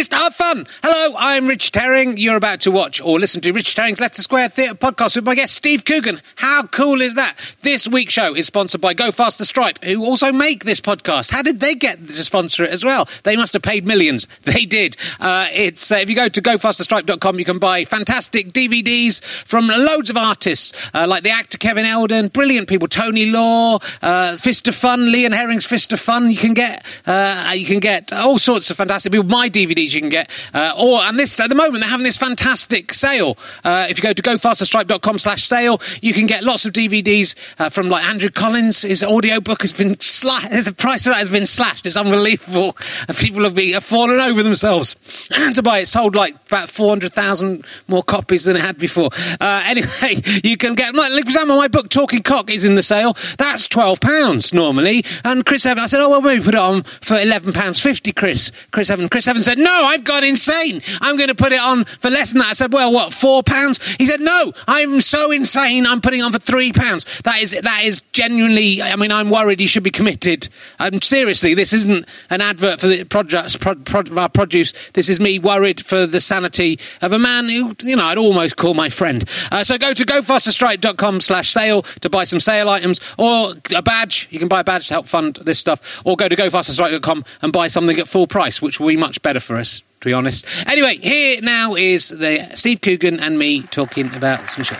Fist of Fun! Hello, I'm Rich Herring. You're about to watch or listen to Rich Herring's Leicester Square Theatre podcast with my guest Steve Coogan. How cool is that? This week's show is sponsored by Go Faster Stripe, who also make this podcast. How did they get to sponsor it as well? They must have paid millions. They did. Uh, it's uh, if you go to gofasterstripe.com, you can buy fantastic DVDs from loads of artists uh, like the actor Kevin Eldon, brilliant people, Tony Law, uh, Fist of Fun, Lee and Herring's Fist of Fun. You can get uh, you can get all sorts of fantastic people. My DVDs you can get, uh, or and this at the moment they're having this fantastic sale. Uh, if you go to gofasterstripe.com slash sale, you can get lots of DVDs uh, from like Andrew Collins. His audiobook has been slashed. The price of that has been slashed. It's unbelievable. People have been have fallen over themselves to buy it. Sold like about four hundred thousand more copies than it had before. Uh, anyway, you can get. Like, for example, my book Talking Cock is in the sale. That's twelve pounds normally. And Chris Evans, I said, oh well, maybe put it on for eleven pounds fifty. Chris, Chris Evans, Chris Evans said, no, I've gone insane. I'm going to put it on for less than that. I said, well, what, four pounds? He said, no, I'm so insane. I'm putting on for three pounds. That is, that is genuinely, I mean, I'm worried he should be committed. Um, seriously, this isn't an advert for the produce, pro, pro, uh, produce. This is me worried for the sanity of a man who, you know, I'd almost call my friend. Uh, so go to gofasterstripe.com slash sale to buy some sale items or a badge. You can buy a badge to help fund this stuff or go to gofasterstripe.com and buy something at full price, which will be much better for us to be honest. Anyway, here now is the Steve Coogan and me talking about some shit.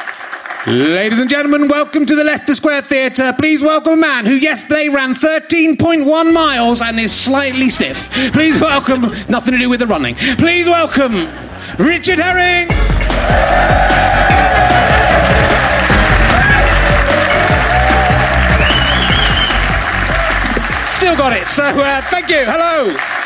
Ladies and gentlemen, welcome to the Leicester Square Theatre. Please welcome a man who yesterday ran 13.1 miles and is slightly stiff. Please welcome, nothing to do with the running. Please welcome Richard Herring. Still got it. So, uh, thank you. Hello.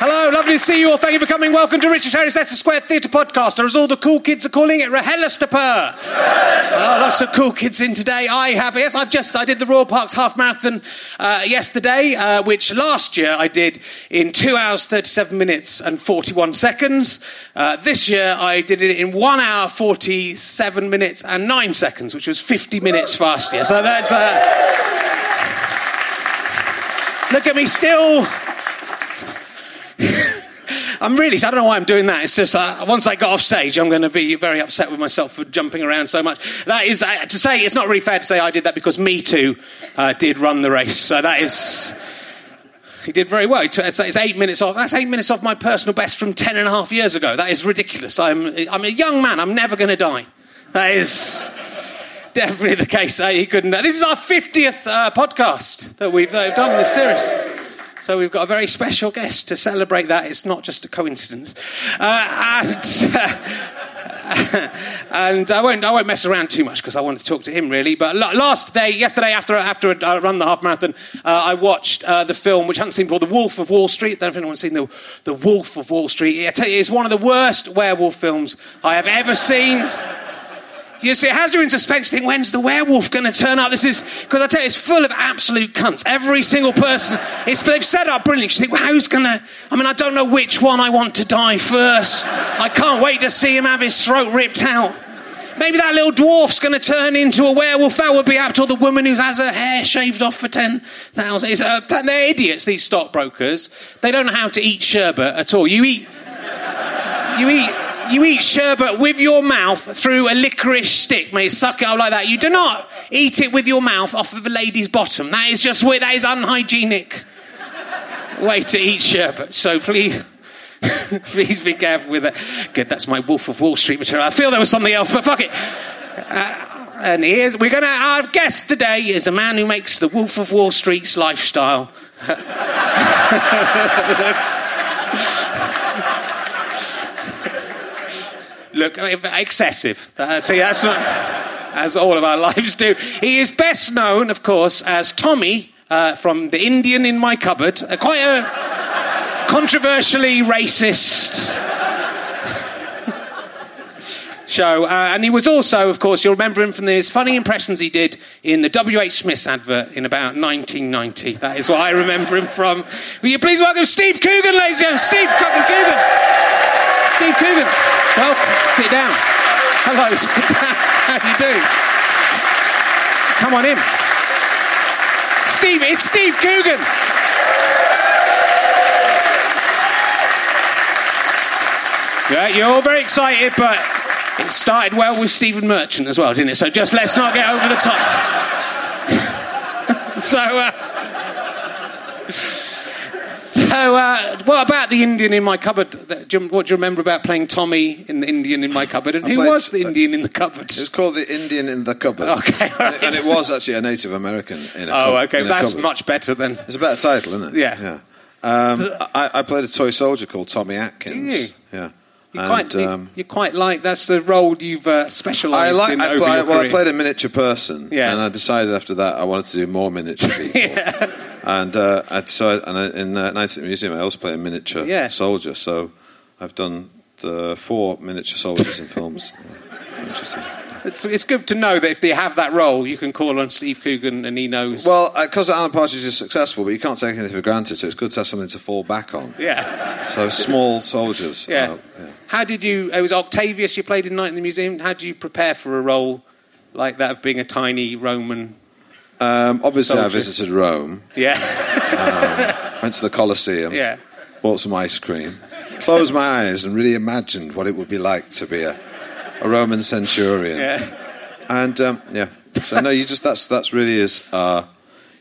Hello, lovely to see you all. Thank you for coming. Welcome to Richard Herring's Leicester Square Theatre podcast, or as all the cool kids are calling it, RHLSTP. Oh, lots of cool kids in today. I have, yes, I've just, I did the Royal Parks Half Marathon uh, yesterday, uh, which last year I did in 2 hours, 37 minutes and 41 seconds. Uh, this year I did it in 1 hour, 47 minutes and 9 seconds, which was 50 minutes faster. So that's, uh, look at me still I'm really, I don't know why I'm doing that. It's just uh, once I got off stage, I'm going to be very upset with myself for jumping around so much. That is uh, to say, it's not really fair to say I did that because Me Too uh, did run the race. So that is. He did very well. It's, eight minutes off. That's eight minutes off my personal best from ten and a half years ago. That is ridiculous. I'm, I'm a young man. I'm never going to die. That is definitely the case. He couldn't. This is our 50th uh, podcast that we've uh, done in this series. So we've got a very special guest to celebrate that. It's not just a coincidence. Uh, and, and I won't, I won't mess around too much because I want to talk to him really. But last day, yesterday, after, after I run the half marathon, uh, I watched uh, the film, which I hadn't seen before, The Wolf of Wall Street. I don't know if anyone's seen the, the Wolf of Wall Street. I tell you, it's one of the worst werewolf films I have ever seen. You see, it has you in suspense. Think, when's the werewolf going to turn up? This is because I tell you, it's full of absolute cunts. Every single person, it's, they've set up brilliantly. You think, well, who's going to? I mean, I don't know which one I want to die first. I can't wait to see him have his throat ripped out. Maybe that little dwarf's going to turn into a werewolf. That would be apt. Or the woman who has her hair shaved off for ten thousand. Uh, they're idiots. These stockbrokers. They don't know how to eat sherbet at all. You eat. You eat you eat sherbet with your mouth through a licorice stick, mate. Suck it out like that. You do not eat it with your mouth off of a lady's bottom. That is just where that is unhygienic way to eat sherbet. So please. please be careful with it. Good, that's my Wolf of Wall Street material. I feel there was something else, but fuck it. Uh, and here's we're gonna our guest today is a man who makes the Wolf of Wall Street's lifestyle. look excessive. Uh, see, that's not as all of our lives do. He is best known, of course, as Tommy uh, from The Indian in My Cupboard, uh, quite a controversially racist show. Uh, and he was also, of course, you'll remember him from his funny impressions he did in the W.H. Smith's advert in about 1990. That is what I remember him from. Will you please welcome Steve Coogan, ladies and gentlemen? Steve Coogan. Steve Coogan. Welcome. Sit down. Hello. Sit down. How do you do? Come on in. Steve, it's Steve Coogan. Yeah, you're all very excited, but it started well with Stephen Merchant as well, didn't it? So just let's not get over the top. so, uh, so, uh, what about the Indian in my cupboard? What do you remember about playing Tommy in the Indian in my cupboard? And I who played, was the Indian in the cupboard? It was called the Indian in the cupboard. Okay, right. and, it was actually a Native American in a Oh, okay, that's much better than. It's a better title, isn't it? Yeah. Yeah. Um, I, I, played a toy soldier called Tommy Atkins. Yeah. You quite, um, you, quite like that's the role you've uh, specialised like, in I over your Well. I played a miniature person, yeah. and I decided after that I wanted to do more miniature people. yeah. And uh, I decided, and I, in uh, Night at the Museum, I also play a miniature yeah. soldier. So I've done the four miniature soldiers in films. Interesting. It's, it's good to know that if they have that role, you can call on Steve Coogan and he knows. Well, because uh, Alan Partridge is successful, but you can't take anything for granted, so it's good to have something to fall back on. Yeah. So small soldiers. Yeah. Uh, yeah. How did you? It was Octavius you played in Night in the Museum. How did you prepare for a role like that of being a tiny Roman? Um, obviously, soldier? I visited Rome. Yeah. um, went to the Colosseum. Yeah. Bought some ice cream. Closed my eyes and really imagined what it would be like to be a, a Roman centurion. Yeah. And um, yeah, so no, you just that's that's really is. Uh,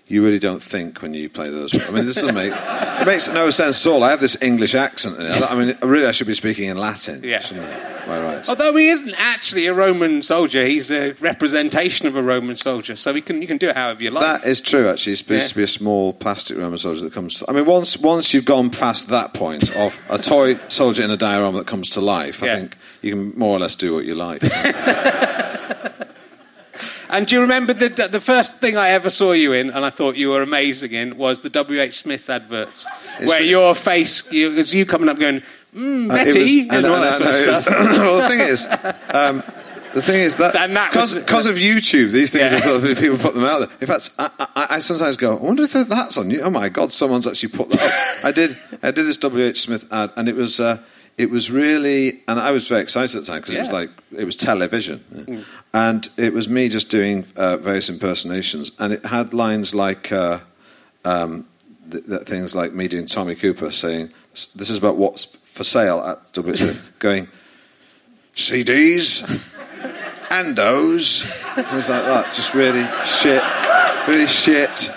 you really don't think when you play those. I mean, this doesn't make it makes no sense at all. I have this English accent. In it. I mean, really, I should be speaking in Latin. Yeah. Shouldn't I? Right. Although he isn't actually a Roman soldier, he's a representation of a Roman soldier. So he can you can do it however you like. That is true. Actually, it's supposed Yeah. to be a small plastic Roman soldier that comes. I mean, once once you've gone past that point of a toy soldier in a diorama that comes to life, Yeah. I think you can more or less do what you like. And do you remember the the first thing I ever saw you in, and I thought you were amazing in, was the W. H. Smith's adverts, It's where re- your face, you, was you coming up going, mm, Uh, it Betty, was- and I know, all that I sort of know, it was- stuff. well, the thing is, um, the thing is that And that was- because of YouTube, these things Yeah. are sort of people put them out there. In fact, I, I, I sometimes go, I wonder if that's on you. Oh my God, someone's actually put that. up. I did. I did this W. H. Smith ad, and it was. Uh, it was really, and I was very excited at the time because it was like it was television, and it was me just doing uh, various impersonations, and it had lines like. Uh, um, th- th- things like me doing Tommy Cooper saying, "This is about what's for sale at WHF," going, "CDs, Andos," things like that. Just really shit, really shit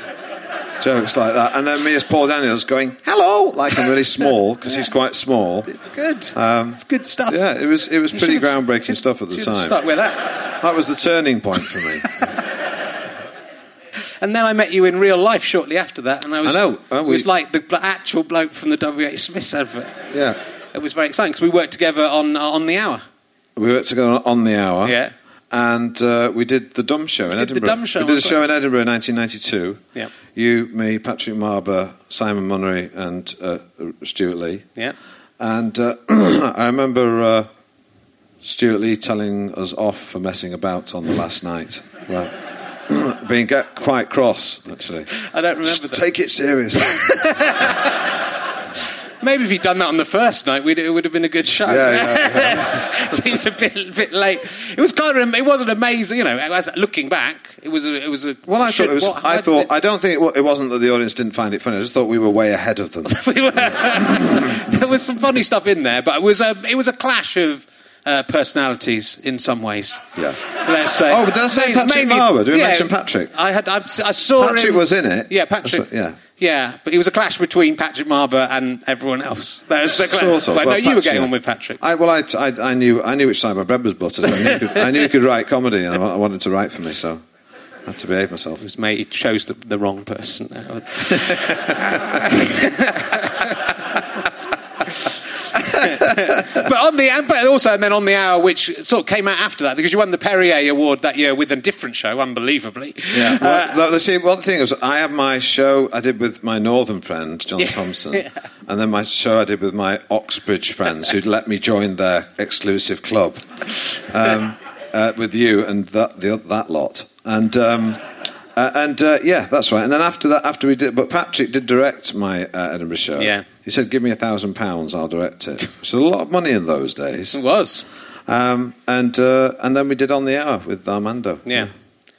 jokes like that. And then me as Paul Daniels going, "Hello," like I'm really small because he's quite small. It's good. Um, it's good stuff. Yeah, it was it was You pretty groundbreaking stuff at the time. Stuck with that. That was the turning point for me. And then I met you in real life shortly after that, and I was I know. Oh, it was like the actual bloke from the WH Smiths advert. yeah, It was very exciting because we worked together on uh, on the hour. we worked together on the hour. Yeah. And uh, we did the Dumb Show in did the Edinburgh. Dumb Show, We did a show in Edinburgh in 1992. Yeah. You, me, Patrick Marber, Simon Munnery, and uh, Stewart Lee. Yeah. And uh, I remember uh, Stewart Lee telling us off for messing about on the last night. Well, being get quite cross, actually. I don't remember Just that. Take it seriously. Maybe if you'd done that on the first night, we'd, it would have been a good show. Yeah, yeah, Seems a bit, bit late. It was kind of, it wasn't amazing, you know. As, looking back, it was a, it was a. Well, I should- thought it was. what- I thought. it- I don't think it, it wasn't that the audience didn't find it funny. I just thought we were way ahead of them. we were, there was some funny stuff in there, but it was a, it was a clash of uh, personalities in some ways. Yeah. Let's say. Oh, but did I say Main- Patrick mainly- Marber? Did we yeah, mention Patrick? I had. I, I saw Patrick him- was in it. Yeah, Patrick. what- yeah. Yeah, but it was a clash between Patrick Marber and everyone else. That was the clash. Sort of. Well, no, Well, you were getting yeah. on with Patrick. I, well, I, I, I knew I knew which side my bread was buttered. I knew, he could, I knew he could write comedy, and I, wanted to write for me, so I had to behave myself. was mate, he chose the, the wrong person. but on the but also and then on the hour, which sort of came out after that, because you won the Perrier Award that year with a different show, unbelievably. Yeah. Well, no, the, see, well, thing is, I had my show I did with my northern friend John Yeah. Thompson, Yeah. and then my show I did with my Oxbridge friends who'd let me join their exclusive club um, uh, with you and that the, that lot, and. Um, uh, and uh, yeah, that's right. And then after that, after we did, but Patrick did direct my uh, Edinburgh show. Yeah. he said, "Give me a thousand pounds, I'll direct it." So a lot of money in those days. It was. Um, and uh, and then we did on the hour with Armando. Yeah.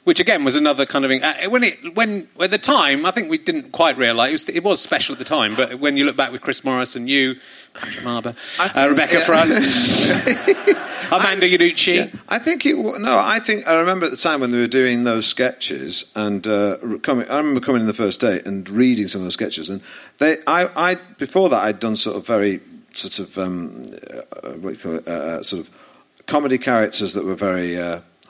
Which again was another kind of uh, when it when at the time I think we didn't quite realise it was, it was special at the time, but when you look back with Chris Morris and you, Patrick Marber, uh, Rebecca yeah. Front, Armando Iannucci, Yeah, I think it. No, I think I remember at the time when we were doing those sketches, and uh, coming. I remember coming in the first day and reading some of those sketches, and they. I, I before that I'd done sort of very sort of um, uh, what you call it, uh, sort of comedy characters that were very.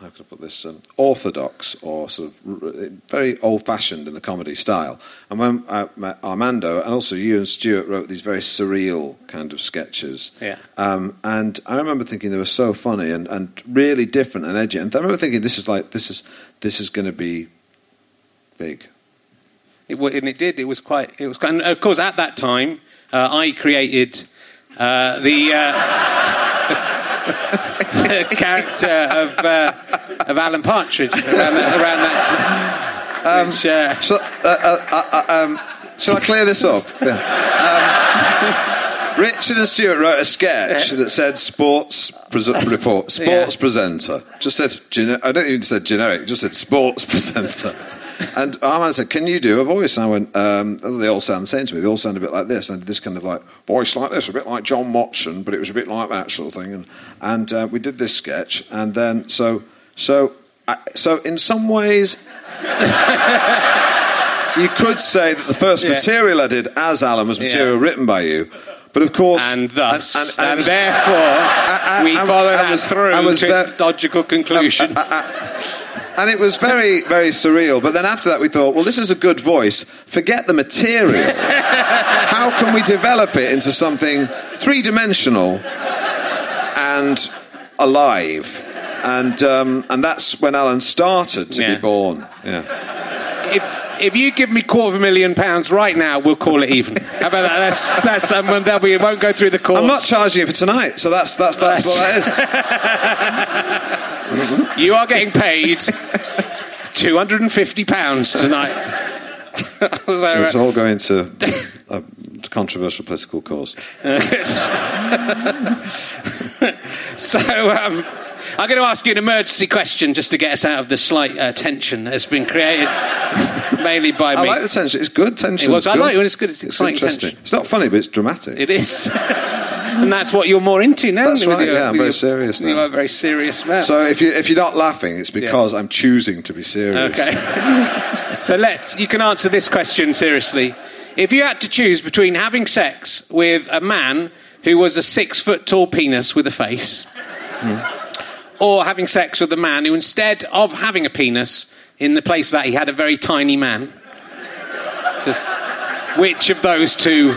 Uh, how can I put this? Um, orthodox or sort of r- very old-fashioned in the comedy style. And when I met Armando and also you and Stewart wrote these very surreal kind of sketches. Yeah. Um, and I remember thinking they were so funny and, and really different and edgy. And I remember thinking this is like this is this is going to be big. It, and it did. It was quite. It was. quite- And of course, at that time, uh, I created uh, the, uh, the character of uh, of Alan Partridge around that. Around that Um, which, uh, So, uh, uh, uh, um, shall I clear this up? Yeah. Um, Richard and Stewart wrote a sketch that said sports report, sports Yeah. presenter. Just said, I don't even said generic, just said sports presenter. And Armando said, "Can you do a voice?" And I went, um, "They all sound the same to me. They all sound a bit like this." And I did this kind of like voice like this, a bit like John Watson, but it was a bit like that sort of thing. And and uh, we did this sketch, and then so so I, so in some ways you could say that the first Yeah. material I did as Alan was material Yeah. written by you. But of course, and thus, and, and- and it was- therefore, I- we I- follow I that through I was to its logical conclusion. And it was very, very surreal. But then after that, we thought, well, this is a good voice. Forget the material. How can we develop it into something three dimensional and alive? And um, and that's when Alan started to Yeah. be born. Yeah. if if you give me quarter of a million pounds right now, we'll call it even. How about that? That's that's that we won't go through the courts. I'm not charging you for tonight, so that's that's that's what that is. You are getting paid two hundred and fifty pounds tonight. So, It's all going to a controversial political cause. so um, I'm going to ask you an emergency question just to get us out of the slight uh, tension that has been created. mainly by me. I like the tension. It's good tension. It was- I good. like it when it's good. It's exciting interesting. tension. It's not funny, but it's dramatic. It is. And that's what you're more into now. That's right, your- yeah, I'm very your- serious now. You are a very serious man. So if you if you're not laughing, it's because I'm choosing to be serious. Okay. so let's. You can answer this question seriously. If you had to choose between having sex with a man who was a six foot tall penis with a face, hmm. or having sex with a man who, instead of having a penis, in the place of that he had a very tiny man, just which of those two?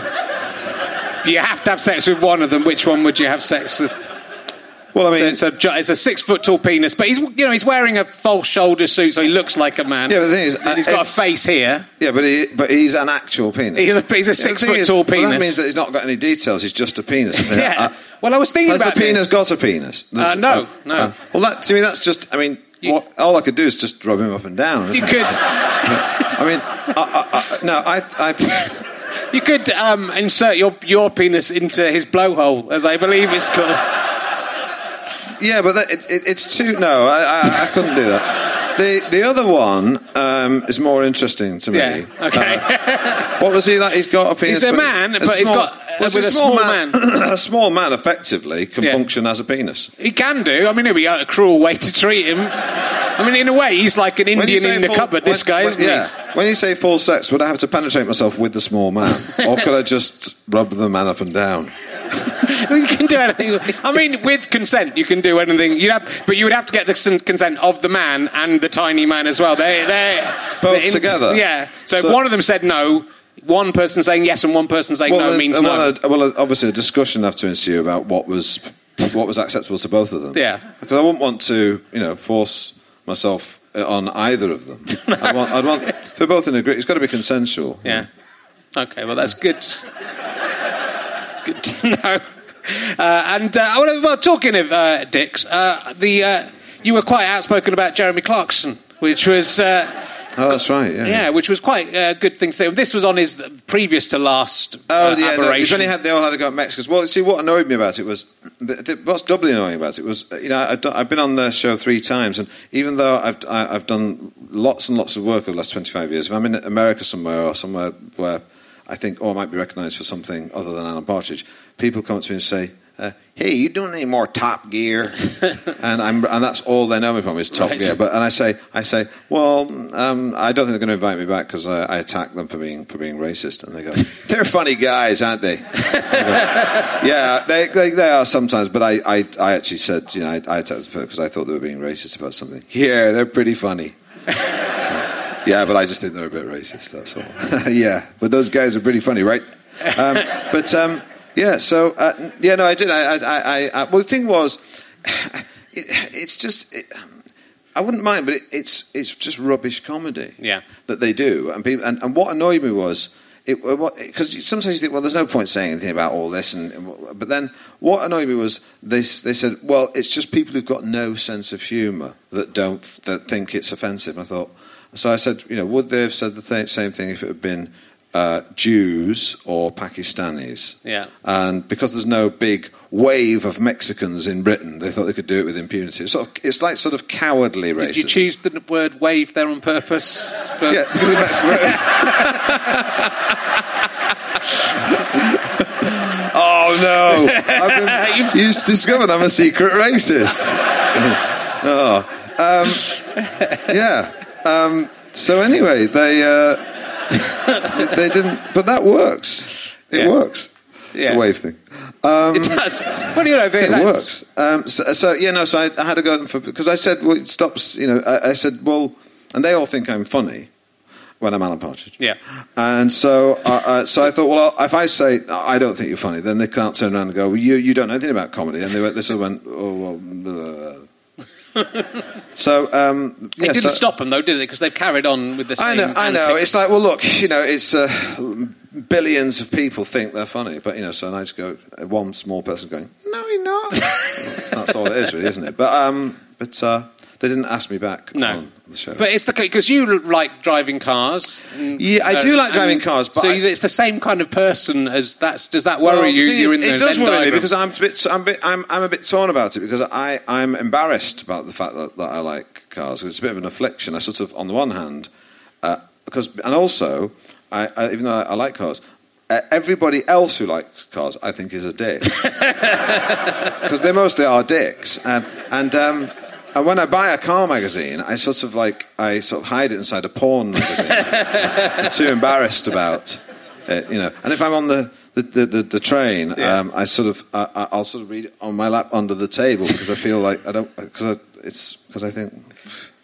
If you have to have sex with one of them, which one would you have sex with? Well, I So mean, it's a, it's a six foot tall penis, but he's you know he's wearing a false shoulder suit, so he looks like a man. Yeah, but the thing is, and he's uh, got uh, a face here. yeah, but he but he's an actual penis. He's a- he's a six foot is, tall well, penis. that means that he's not got any details. He's just a penis. Yeah. Uh, well, I was thinking about. The penis this. got a penis? The- Uh, no, no. well, that to me, that's just. I mean, You- what, all I could do is just rub him up and down. You it? could I mean, I, I, I, no, I, I, you could um, insert your your penis into his blowhole, as I believe it's called. yeah, but that, it, it, it's too. No, I, I, I couldn't do that. The the other one um, is more interesting to me. Yeah. Okay. Uh, what was he like? He's got a penis. He's a man, but he's got- well, with a small small man. a small man effectively can Yeah. function as a penis. he can do. I mean, it'd be a cruel way to treat him. I mean, in a way, he's like an Indian in the full- cupboard. This guy, when- isn't yeah. When you say full sex, would I have to penetrate myself with the small man, or could I just rub the man up and down? you can do anything. I mean, with consent, you can do anything. You have, but you would have to get the consent of the man and the tiny man as well. They, they both they're together? Yeah. So, So- if one of them said no, one person saying yes and one person saying no then- means uh, no. well, uh, well, uh, obviously, a discussion have to ensue about what was what was acceptable to both of them. Yeah. because I wouldn't want to, you know, force myself uh, on either of them. I'd want, I'd want if they're both in a agreement. It's got to be consensual. Yeah. Okay, well, that's good. good to know. Uh, and, uh, well, well, talking of uh, dicks, uh, the, uh, you were quite outspoken about Jeremy Clarkson, which was. Oh, that's right. Yeah. yeah, which was quite a good thing to say. This was on his previous to last Oh uh, yeah, no, it's when he had they all had to go to Mexico. Well, see, what annoyed me about it was what's doubly annoying about it was uh, you know I've, done, I've been on the show three times, and even though I've I, I've done lots and lots of work over the last twenty five years, if I'm in America somewhere or somewhere where I think oh I might be recognised for something other than Alan Partridge, people come up to me and say. Uh, hey, you doing any more Top Gear? and I'm, and that's all they know me from is Top Right. Gear. But and I say, I say, well, um, I don't think they're going to invite me back because I, I attack them for being for being racist. And they go, they're funny guys, aren't they? Go, yeah, they, they they are sometimes. But I, I, I actually said, you know, I, I attacked them because I thought they were being racist about something. Yeah, they're pretty funny. yeah, but I just think they're a bit racist. That's all. yeah, but those guys are pretty funny, right? Um, but um, yeah, so uh, yeah, no, I did. I, I, I, I uh, well, the thing was, it, it's just. It, um, I wouldn't mind, but it, it's it's just rubbish comedy. Yeah. that they do, and people, and, and what annoyed me was it uh, because sometimes you think, well, there's no point saying anything about all this, and, and but then what annoyed me was they they said, well, it's just people who've got no sense of humour that don't that think it's offensive. And I thought, so I said, you know, would they have said the th- same thing if it had been uh, Jews or Pakistanis? Yeah. And because there's no big wave of Mexicans in Britain, they thought they could do it with impunity. It's, sort of, it's like sort of cowardly racism. Did you choose the word wave there on purpose? For- Yeah, because of Mexico. oh no! I've been, you've discovered I'm a secret racist. oh, um, yeah. Um, so anyway, they uh, they didn't, but that works. It Yeah. works. Yeah. The wave thing. it does. Well, you know, It works. Um, so, so yeah, no. So I, I had to go at them for because I said, well, it stops. You know, I, I said, well, and they all think I'm funny when I'm Alan Partridge. Yeah. And so, uh, uh, so I thought, well, if I say I don't think you're funny, then they can't turn around and go, well, you you don't know anything about comedy. And they went, of went, oh well. blah." so um, It didn't so- stop them though, did it? Because they've carried on with the same. I know, I know. It's like, well, look, you know, it's uh, billions of people think they're funny, but you know, so I just go one small person going, no, you're not. Well, that's all it is, really, isn't it? But um, but uh, they didn't ask me back No. on the show. But it's the because you like driving cars. and- Yeah, I do like driving cars, but so I- it's the same kind of person as that's. Does that Well, worry you? You're is, in the it does worry me because I'm a bit, I'm, a bit, I'm, I'm a bit torn about it because I, I'm embarrassed about the fact that, that I like cars. It's a bit of an affliction. I sort of, on the one hand, uh, because and also, I, I, even though I, I like cars. Uh, everybody else who likes cars, I think, is a dick because they mostly are dicks. And and um, and when I buy a car magazine, I sort of like I sort of hide it inside a porn magazine. I'm too embarrassed about it, you know. And if I'm on the the, the, the, the train, Yeah. um, I sort of I, I- I'll sort of read it on my lap under the table because I feel like I don't because it's because I think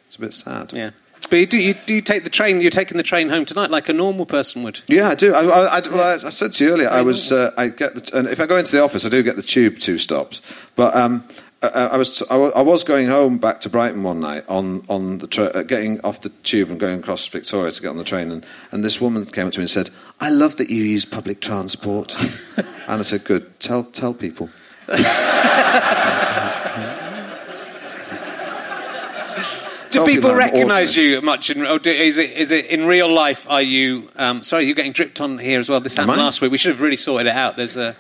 it's a bit sad. Yeah. But you do, you, do you take the train? You're taking the train home tonight like a normal person would. Yeah, I do. I, I, I, well, I said to you earlier, I was. Uh, I get the, and if I go into the office, I do get the tube two stops. But um, I, I was I, was going home back to Brighton one night on on the tra- uh, getting off the tube and going across Victoria to get on the train, and, and this woman came up to me and said, "I love that you use public transport." and I said, "Good. Tell tell people." Do people recognise you much? In, or do, is it is it in real life? Are you? Um, sorry, you're getting dripped on here as well. This happened last week. We should have really sorted it out. There's a.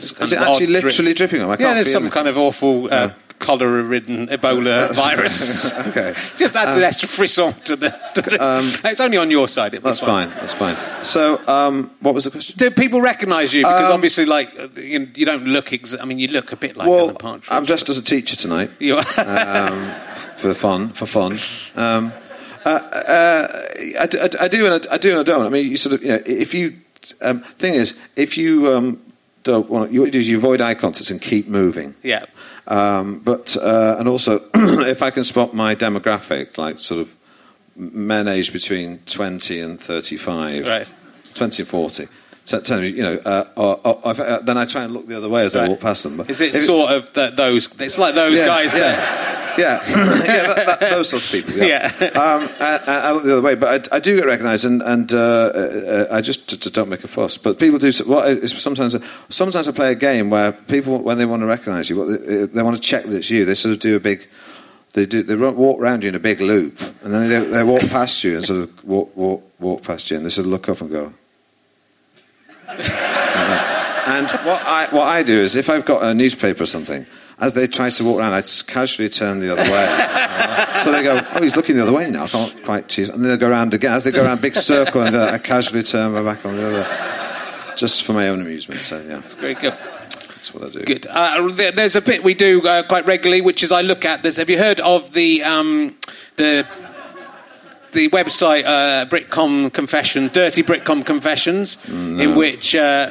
Is it actually literally dripping on? I Yeah, can't there's feel some anything. kind of awful uh, cholera-ridden Ebola virus. okay. Just adds an extra frisson to the. To the it's only on your side. That's fine. That's fine. So, um, what was the question? Do people recognise you? Because Um, obviously, like uh, you, you don't look. Ex- I mean, you look a bit like well, Alan Partridge. I'm dressed as a teacher tonight. You are. um, for fun, for fun. Um, uh, uh, I, I I do and I, I do and I don't. I mean, you sort of, you know, if you um, thing is, if you um, don't want, you, you do is you avoid eye contact and keep moving. yeah. Um, but uh, and also, if I can spot my demographic, like sort of men aged between twenty and thirty-five, Right. twenty and forty. So, tell me, you know, uh, or, or, or if I- then I try and look the other way as I walk past them. But Is it sort of the, those? It's like those guys. yeah, that, yeah, yeah, that, that, those sorts of people. Yeah, Um, I, I look the other way, but I, I do get recognised, and, and uh, uh, I just t- t- don't make a fuss. But people do. What is sometimes? Sometimes I play a game where people, when they want to recognise you, what they, they want to check that it's you. They sort of do a big. They do. They walk around you in a big loop, and then they, they walk past you and sort of walk, walk, walk past you, and they sort of look up and go. And what I, what I do is, if I've got a newspaper or something, as they try to walk around, I just casually turn the other way. so they go, oh, he's looking the other way now. I can't quite choose. And then they go around again. As they go around, big circle, and then I casually turn my back on the other, just for my own amusement. So yeah, That's very good. that's what I do. Good. Uh, there's a bit we do uh, quite regularly, which is I look at this. Have you heard of the um, the the website uh, Britcom Confession, Dirty Britcom Confessions, in which uh,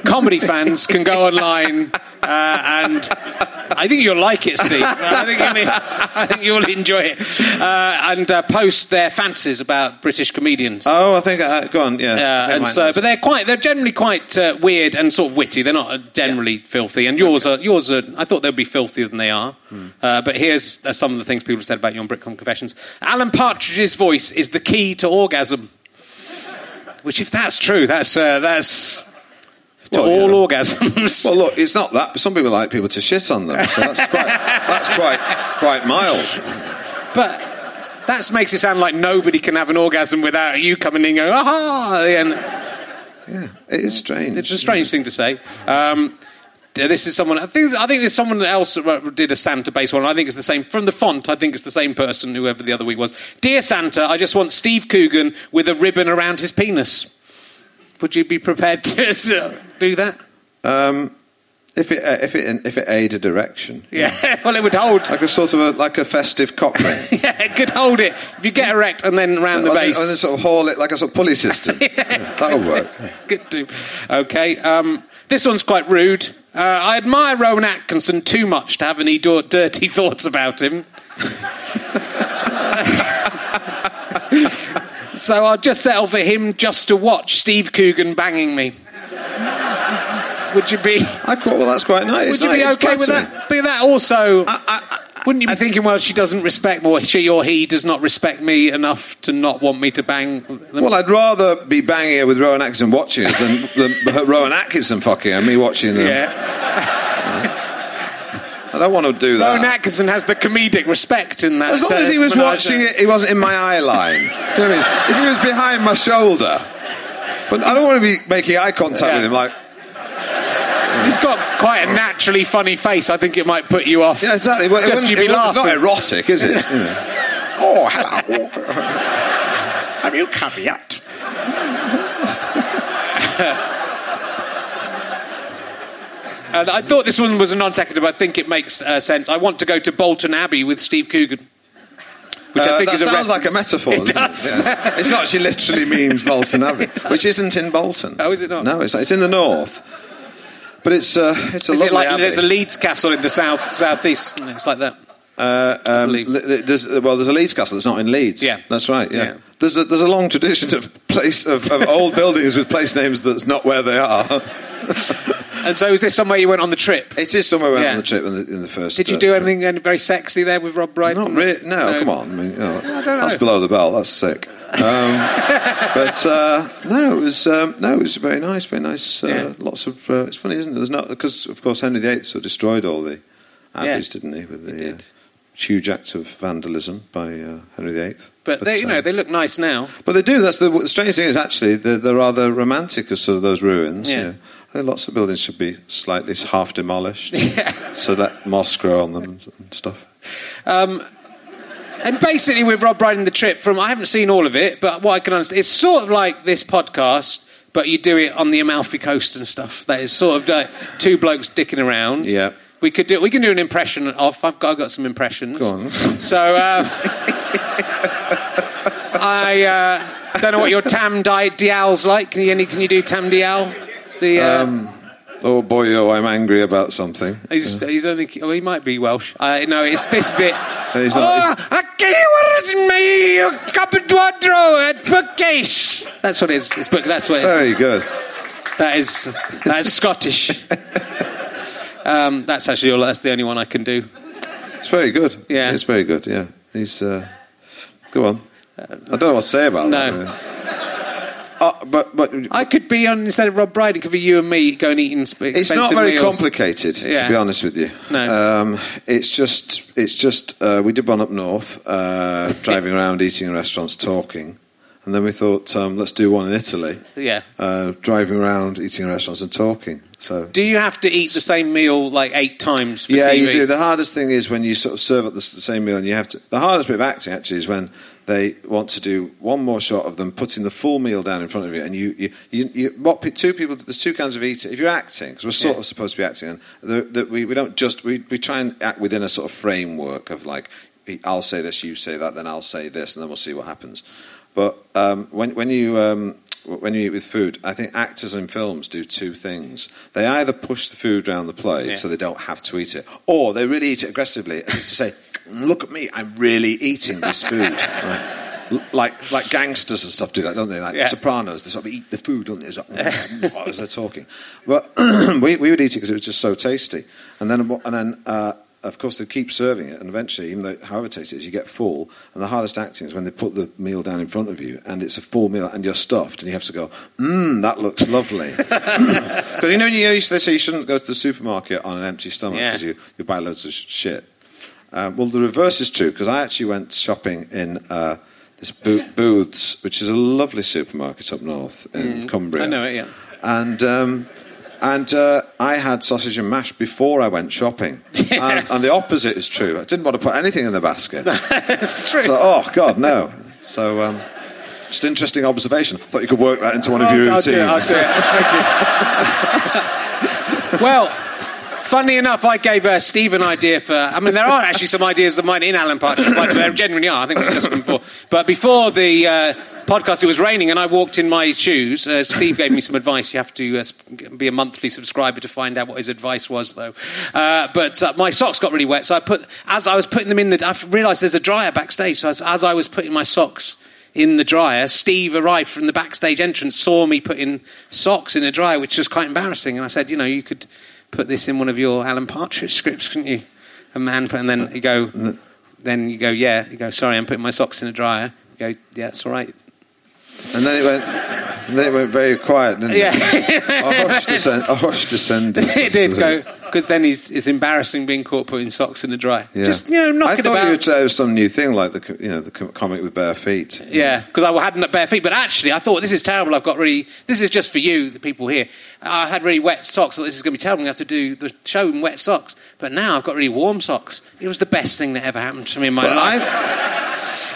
comedy fans can go online uh, and I think you'll like it, Steve. I think you'll, I think you'll enjoy it uh, and uh, post their fantasies about British comedians. Oh, I think. Uh, go on. Yeah. Uh, and so, but they're quite, they're generally quite uh, weird and sort of witty. They're not uh, generally filthy. And yours are, yours are, I thought they'd be filthier than they are. Hmm. Uh, but here's uh, some of the things people have said about you on Britcom Confessions. Alan Partridge's voice is the key to orgasm. Which, if that's true, that's, uh, that's Well, all yeah. orgasms. Well, look, it's not that. Some people like people to shit on them, so that's quite that's quite quite mild. but that makes it sound like nobody can have an orgasm without you coming in and going, aha! And Yeah, it is strange. It's a strange thing to say. Um, this is someone. I think. I think there's someone else that did a Santa-based one. I think it's the same from the font. I think it's the same person, whoever the other week was. Dear Santa, I just want Steve Coogan with a ribbon around his penis. Would you be prepared to do that? Um, if it uh, if it if it aided erection, Yeah. well, it would hold. like a sort of a like a festive cock ring. Yeah, it could hold it if you get erect and then round the base. and then sort of haul it like a sort of pulley system. That'll work. Good too. Okay. Um, this one's quite rude. Uh, I admire Rowan Atkinson too much to have any do- dirty thoughts about him. so I'll just settle for him just to watch Steve Coogan banging me. Would you be? I quite, well, that's quite nice. Would you be okay with that? Be that also? I, I, wouldn't you be thinking, well, she doesn't respect me, or she or he does not respect me enough to not want me to bang them? well, I'd rather be banging her with Rowan Atkinson watching us than, than Rowan Atkinson fucking and me watching them. yeah. I don't want to do that. Rowan Atkinson has the comedic respect in that. As long uh, as he was watching it, he wasn't in my eye line. Do you know what I mean? If he was behind my shoulder, but I don't want to be making eye contact Yeah. with him. Like, He's got quite a naturally funny face. I think it might put you off. yeah, exactly. Well, Just you be it wouldn't- it's not erotic, is it? Oh, hello. Have you come yet? And I thought this one was a non sequitur, but I think it makes uh, sense. I want to go to Bolton Abbey with Steve Coogan. Which I Uh, think that is a sounds like a metaphor. It doesn't does. Yeah. It's not actually literally means Bolton Abbey, which isn't in Bolton. Oh, is it not? No, it's not. It's in the north. But it's uh, it's a Is it like abbey. there's a Leeds castle in the south southeast? It's like that. Uh, um, there's, well, there's a Leeds castle that's not in Leeds. Yeah. that's right. Yeah, Yeah. there's a there's a long tradition of place of, of old buildings with place names that's not where they are. And so, is this somewhere you went on the trip? It is somewhere around Yeah. On the trip in the, in the first. Did you uh, do anything uh, very sexy there with Rob Brydon? Not really. No, come on. I mean, you know, I don't That's below the belt. That's sick. Um, but uh, no, it was um, no, it was very nice. Very nice. Uh, Yeah. Lots of. Uh, it's funny, isn't it? There's not because of course Henry VIII sort of destroyed all the abbeys, Yeah. didn't he? With the uh, huge act of vandalism by uh, Henry VIII. But, they, you know, uh, they look nice now. but they do. That's the, the strange thing is actually they're, they're rather romantic as sort of those ruins. Yeah. I think lots of buildings should be slightly half demolished, so that moss grow on them and, and stuff. Um, and basically, with Rob Brydon, the trip from I haven't seen all of it, but what I can understand, it's sort of like this podcast, but you do it on the Amalfi Coast and stuff. That is sort of like two blokes dicking around. Yeah. We could do. We can do an impression off. I've got, I've got some impressions. Go on. So um, I uh, don't know what your Tam Di- Dalyell's like. Can you, any, can you do Tam Dalyell? The uh, Um, oh boy, oh, I'm angry about something. he's, he's only. Oh, he might be Welsh. Uh, no, it's this is it. He's not- oh, aquí me at Bookish. That's what it is. It's book. That's what it is. Very good. That is that is Scottish. Um, that's actually all. That's the only one I can do. It's very good. Yeah. It's very good, yeah. He's. Uh, go on. I don't know what to say about No. that. Uh, but but I could be on instead of Rob Brydon. It could be you and me going eating. it's not very meals. complicated, Yeah. to be honest with you. No. Um, it's just it's just uh, we did one up north, uh, driving around, eating in restaurants, talking, and then we thought um, let's do one in Italy, Yeah. uh, driving around, eating in restaurants and talking. So Do you have to eat the same meal like eight times for yeah, TV? you do. The hardest thing is when you sort of serve up the, the same meal, and you have to. The hardest bit of acting actually is when they want to do one more shot of them putting the full meal down in front of you, and you, you, you, you what two people? There's two kinds of eating. If you're acting, because we're sort Yeah. of supposed to be acting, and the, the, we, we don't just we, we try and act within a sort of framework of like I'll say this, you say that, then I'll say this, and then we'll see what happens. But um, when when you um, when you eat with food, I think actors in films do two things. They either push the food around the plate Yeah. so they don't have to eat it, or they really eat it aggressively, as to say, "Look at me, I'm really eating this food." Right? Like like gangsters and stuff do that, don't they? Like Yeah. Sopranos, they sort of eat the food, don't they? It's like, "Mm, as they're talking. But we, we would eat it because it was just so tasty, and then and then. Uh, of course, they keep serving it, and eventually, even though however tasty it is, you get full. And the hardest acting is when they put the meal down in front of you, and it's a full meal, and you're stuffed, and you have to go, mmm, that looks lovely. Because you know, you know, they say you shouldn't go to the supermarket on an empty stomach Yeah. because you, you buy loads of sh- shit. Um, well, the reverse is true because I actually went shopping in uh, this Bo- Booths, which is a lovely supermarket up north in Cumbria. Mm. I know it, yeah. And um, and uh, I had sausage and mash before I went shopping. And, Yes. and the opposite is true. I didn't want to put anything in the basket. That's true. So, oh God, no. So. Um, just interesting observation. I thought you could work that into one of I'll, your I'll do routines. it. I'll do it. Thank you. well, funny enough, I gave uh, Steve an idea for. I mean, there are actually some ideas of mine in Alan Partridge. Like, there genuinely are. I think we've discussed them before. But before the uh, podcast, it was raining, and I walked in my shoes. Uh, Steve gave me some advice. You have to uh, be a monthly subscriber to find out what his advice was, though. Uh, but uh, my socks got really wet, so I put as I was putting them in the. I realised there's a dryer backstage. So as, as I was putting my socks in the dryer, Steve arrived from the backstage entrance, saw me putting socks in the dryer, which was quite embarrassing. And I said, you know, you could put this in one of your Alan Partridge scripts, couldn't you? A man, put, and then you go, uh, then you go, yeah. You go, sorry, I'm putting my socks in the dryer. You go, yeah, that's all right. And then it went, and then it went very quiet, didn't Yeah. it? a hush, descend, a hush descended. it did go because then he's, it's embarrassing being caught putting socks in the dryer. Yeah. Just you know, knock I thought about. you would say some new thing, like the you know the comic with bare feet. Yeah, because I hadn't bare feet. But actually, I thought this is terrible. I've got really. This is just for you, the people here. I had really wet socks. Thought this is going to be terrible. I have to do the show in wet socks. But now I've got really warm socks. It was the best thing that ever happened to me in my But life. I,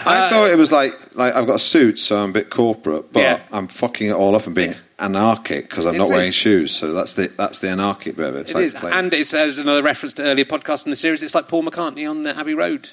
I thought it was like like I've got a suit, so I'm a bit corporate, but Yeah. I'm fucking it all up and being anarchic because I'm It not wearing shoes. So that's the that's the anarchic bit of it. It's It like is, playing- and it's uh, another reference to earlier podcasts in the series. It's like Paul McCartney on the Abbey Road.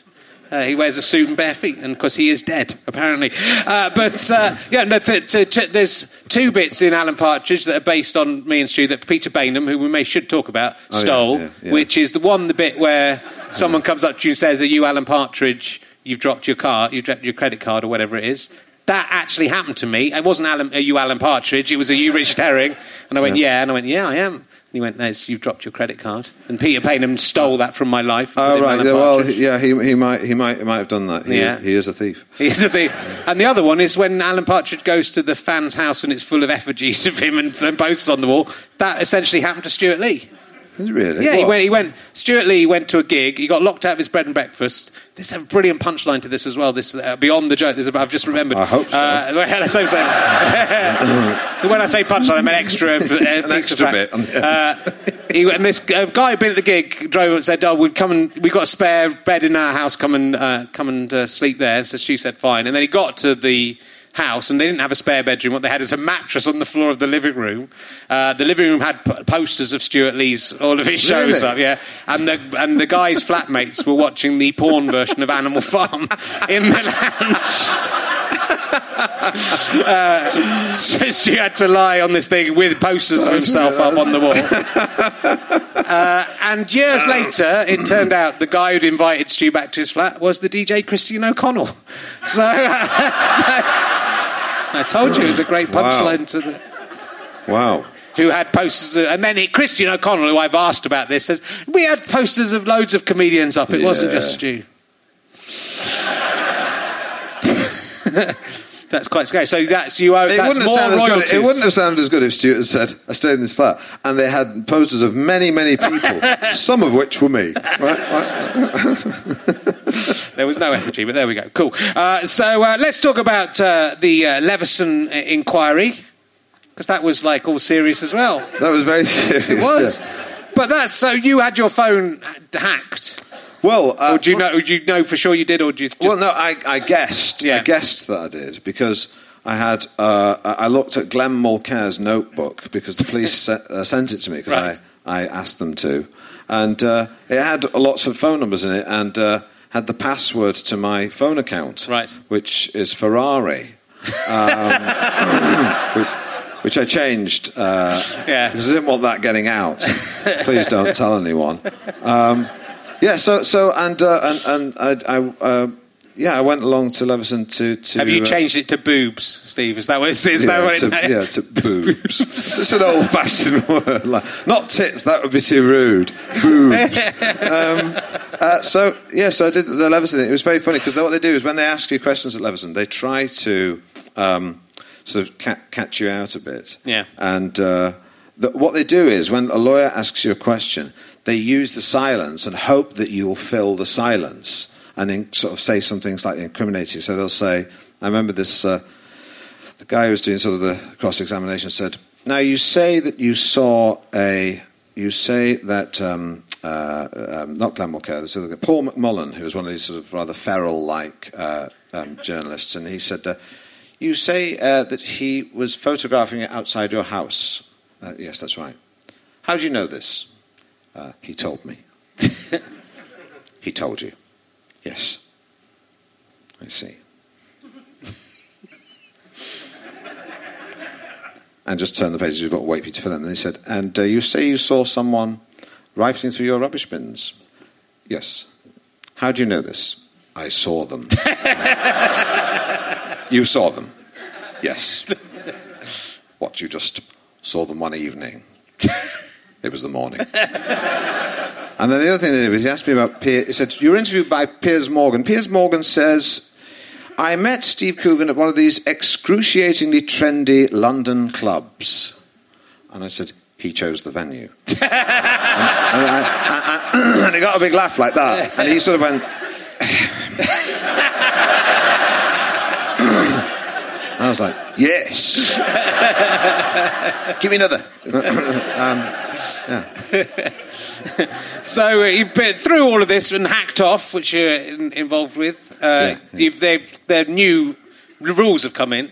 Uh, he wears a suit and bare feet, and because he is dead, apparently. Uh, but uh, yeah, no, th- t- t- there's two bits in Alan Partridge that are based on me and Stu that Peter Baynham, who we may should talk about, Oh, yeah, stole. yeah, yeah. Which is the one, the bit where someone comes up to you and says, "Are you Alan Partridge? You've dropped your car, you dropped your credit card, or whatever it is." That actually happened to me. It wasn't Alan, are you Alan Partridge? It was a you Richard Herring, and I went, Yeah. "Yeah," and I went, "Yeah, I am." And he went, no, you've dropped your credit card. And Peter Baynham stole that from my life. Oh right, yeah, well, yeah, he, he might he might he might have done that. He, Yeah. is, he is a thief. He is a thief. And the other one is when Alan Partridge goes to the fans' house and it's full of effigies of him and, and posters on the wall. That essentially happened to Stewart Lee. Really? Yeah, he went, he went. Stewart Lee went to a gig. He got locked out of his bread and breakfast. There's a brilliant punchline to this as well. This uh, beyond the joke. There's a, I've just remembered. I hope so. Uh, well, let's so. when I say punchline, I mean extra. Uh, piece extra bit Uh, he, and this uh, guy who'd been at the gig drove and said, "Oh, we've come and we got a spare bed in our house. Come and uh, come and uh, sleep there." So she said, "Fine." And then he got to the house and they didn't have a spare bedroom. What they had is a mattress on the floor of the living room. Uh, the living room had p- posters of Stewart Lee's all of his shows Really? up, yeah. And the and the guy's flatmates were watching the porn version of Animal Farm in the lounge. Uh, so Stu had to lie on this thing with posters of himself up on the wall. Uh, and years later, it turned out the guy who'd invited Stu back to his flat was the DJ Christian O'Connell. So I told you it was a great Wow. punchline to the Wow. who had posters, of, and then it, Christian O'Connell, who I've asked about this, says we had posters of loads of comedians up. It wasn't just Stu. That's quite scary. So that's you. Owe, It that's wouldn't, have sounded as good, it wouldn't have sounded as good if Stewart had said, I stayed in this flat, and they had posters of many, many people, some of which were me. Right? There was no effigy, but there we go. Cool. Uh, so uh, let's talk about uh, the uh, Leveson uh, inquiry, because that was like all serious as well. That was very serious. It was. yeah. But that's so you had your phone hacked, Well, uh, or do you know? Do you know for sure you did, or do you just? Well, no, I, I guessed. Yeah. I guessed that I did because I had. Uh, I looked at Glenn Mulcaire's notebook because the police se- uh, sent it to me because Right. I, I asked them to, and uh, it had lots of phone numbers in it and uh, had the password to my phone account, Right. which is Ferrari, um, which, which I changed uh, Yeah. because I didn't want that getting out. Please don't tell anyone. Um, yeah, so so and uh, and and I, I uh, yeah, I went along to Leveson to to. Have you uh, changed it to boobs, Steve? Is that what is, is yeah, that what to, it? yeah, to boobs. it's an old-fashioned word, like, not tits. That would be too rude. Boobs. um, uh, so yeah, so I did the Leveson. thing. It was very funny because what they do is when they ask you questions at Leveson, they try to um, sort of ca- catch you out a bit. Yeah. And uh, the, what they do is when a lawyer asks you a question, they use the silence and hope that you'll fill the silence and in, sort of say something slightly incriminating. So they'll say, I remember this. Uh, the guy who was doing sort of the cross examination said, "Now you say that you saw a, you say that um, uh, um, not Glenn Mulcaire, this other guy, Paul McMullen, who was one of these sort of rather feral-like uh, um, journalists, and he said, uh, you say uh, that he was photographing it outside your house. Uh, yes, that's right. How do you know this? Uh, he told me. he told you. Yes. I see. and just turn the pages, you've got to wait for you to fill in. And he said, And uh, you say you saw someone rifling through your rubbish bins? Yes. How do you know this? I saw them. you saw them? Yes. What, you just saw them one evening? It was the morning. and then the other thing they did was he asked me about Piers. He said, You were interviewed by Piers Morgan. Piers Morgan says, I met Steve Coogan at one of these excruciatingly trendy London clubs. And I said, he chose the venue. and, and I- and he got a big laugh like that. And he sort of went, I was like, yes. Give me another. um, yeah. so uh, you've been through all of this and hacked off, which you're in, involved with. Uh, Yeah, yeah. Their new rules have come in.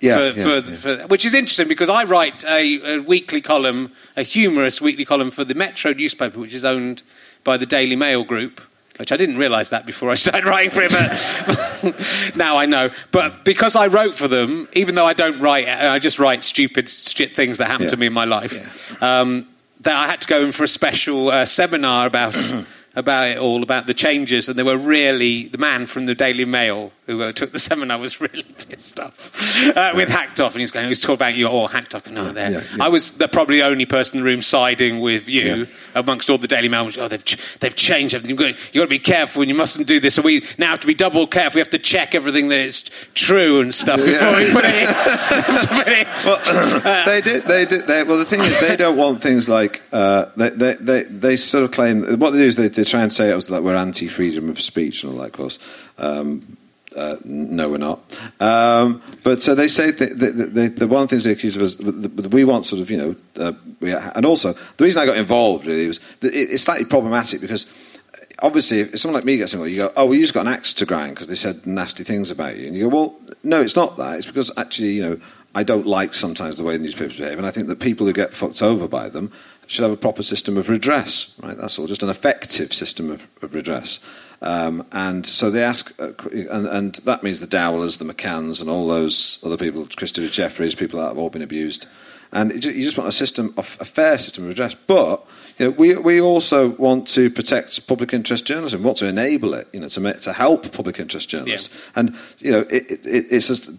Yeah, for, yeah, for, yeah. for- which is interesting because I write a, a weekly column, a humorous weekly column for the Metro newspaper, which is owned by the Daily Mail Group. Which I didn't realise that before I started writing for him. but now I know. But because I wrote for them, even though I don't write, I just write stupid shit things that happen to me in my life. Um, that I had to go in for a special uh, seminar about about it all, about the changes, and they were really the man from the Daily Mail who uh, took the seminar was really pissed off uh, with hacked off, and he's going, was talking about you all hacked off. No, there. yeah, yeah. I was the probably only person in the room siding with you Yeah. amongst all the Daily Mail. Oh, they've ch- they've changed everything. You've got, you've got to be careful, and you mustn't do this. And we now have to be double careful. We have to check everything that it's true and stuff before we put it in. Put it in. Well, they did. They did. They, well, the thing is, they don't want things like uh, they, they, they, they sort of claim what they do is they, they try and say it was like we're anti freedom of speech and all that. Of course, um, uh, no, we're not. Um, but uh, they say that, that they, the one of the things they accuse us, that we want sort of you know, uh, we, and also the reason I got involved really was it, it's slightly problematic because obviously, if someone like me gets involved, you go, "Oh, well, you just got an axe to grind because they said nasty things about you," and you go, "Well, no, it's not that. It's because actually, you know, I don't like sometimes the way the newspapers behave, and I think that people who get fucked over by them should have a proper system of redress. Right? That's all. Just an effective system of, of redress." Um, and so they ask, uh, and, and that means the Dowlers, the McCanns, and all those other people, Christopher Jefferies, people that have all been abused. And you just want a system, of, a fair system of redress. But you know, we, we also want to protect public interest journalism. We want to enable it, you know, to, make, to help public interest journalists. And you know, it, it, it, it's just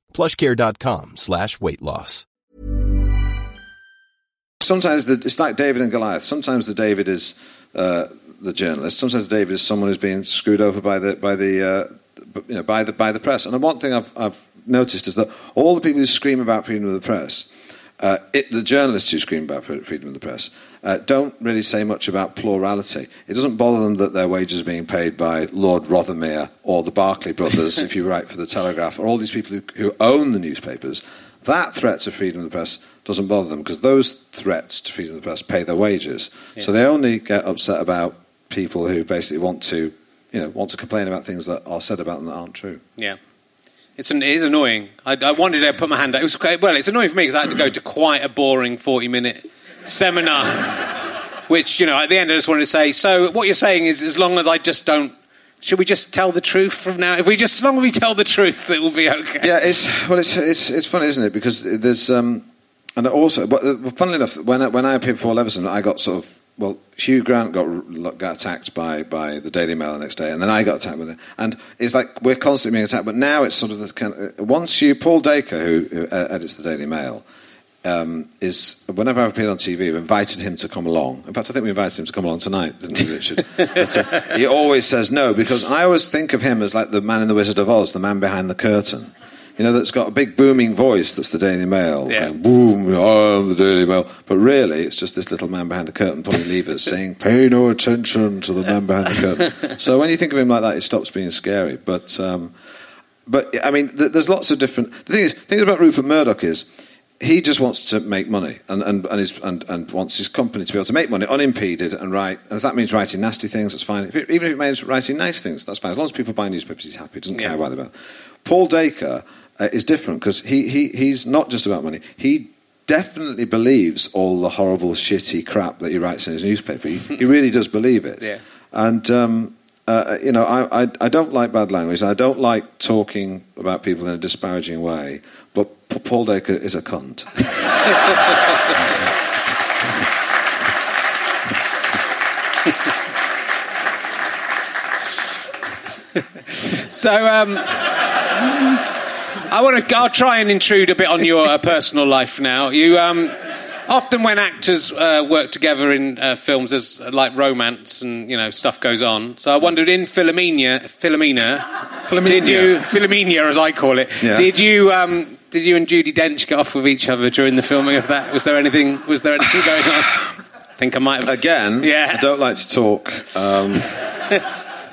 plushcare.com slash weight loss. sometimes the, it's like David and Goliath. Sometimes the David is uh, the journalist. Sometimes David is someone who's being screwed over by the by the uh, you know by the by the press. And one thing I've, I've noticed is that all the people who scream about freedom of the press, uh, it, the journalists who scream about freedom of the press, uh, don't really say much about plurality. It doesn't bother them that their wages are being paid by Lord Rothermere or the Barclay brothers, if you write for the Telegraph, or all these people who, who own the newspapers. That threat to freedom of the press doesn't bother them because those threats to freedom of the press pay their wages. So they only get upset about people who basically want to, you know, want to complain about things that are said about them that aren't true. Yeah. It's, an, it is annoying. I, I wanted to put my hand out. It was well, it's annoying for me because I had to go to quite a boring 40 minute seminar, which, you know, at the end I just wanted to say, so what you're saying is as long as I just don't, should we just tell the truth from now? If we just, as long as we tell the truth, it will be okay. Yeah, it's well, it's it's it's funny, isn't it? Because there's um, and also, but uh, funnily enough, when I, when I appeared before Leveson, I got sort of well, Hugh Grant got got attacked by by the Daily Mail the next day, and then I got attacked with it, and it's like we're constantly being attacked. But now it's sort of the kind of, once you Paul Dacre, who, who uh, edits the Daily Mail. Um, is whenever I've appeared on TV, we've invited him to come along. In fact, I think we invited him to come along tonight, didn't we, Richard? but, uh, he always says no because I always think of him as like the man in the Wizard of Oz, the man behind the curtain. You know, that's got a big booming voice. That's the Daily Mail. Yeah. going, boom! I'm the Daily Mail. But really, it's just this little man behind the curtain pulling levers, saying, "Pay no attention to the man behind the curtain." so when you think of him like that, he stops being scary. But um, but I mean, th- there's lots of different. The thing is, the thing about Rupert Murdoch is he just wants to make money and and and, his, and and wants his company to be able to make money unimpeded and write. And if that means writing nasty things, that's fine. If it, even if it means writing nice things, that's fine. As long as people buy newspapers, he's happy. He doesn't Yeah. care about. Paul Dacre uh, is different because he, he he's not just about money. He definitely believes all the horrible, shitty crap that he writes in his newspaper. He, he really does believe it. Yeah. And um, uh, you know, I, I I don't like bad language. I don't like talking about people in a disparaging way. But Paul Dacre is a cunt. So, um, I want to. I'll try and intrude a bit on your uh, personal life now. You um, often, when actors uh, work together in uh, films, there's uh, like romance and you know stuff goes on. So I wondered, in Philomena, Philomena, Philomena. did you Philomena as I call it? Yeah. Did you um, did you and Judi Dench get off with each other during the filming of that? Was there anything? Was there anything going on? I think I might have Again, Yeah. I don't like to talk. Um,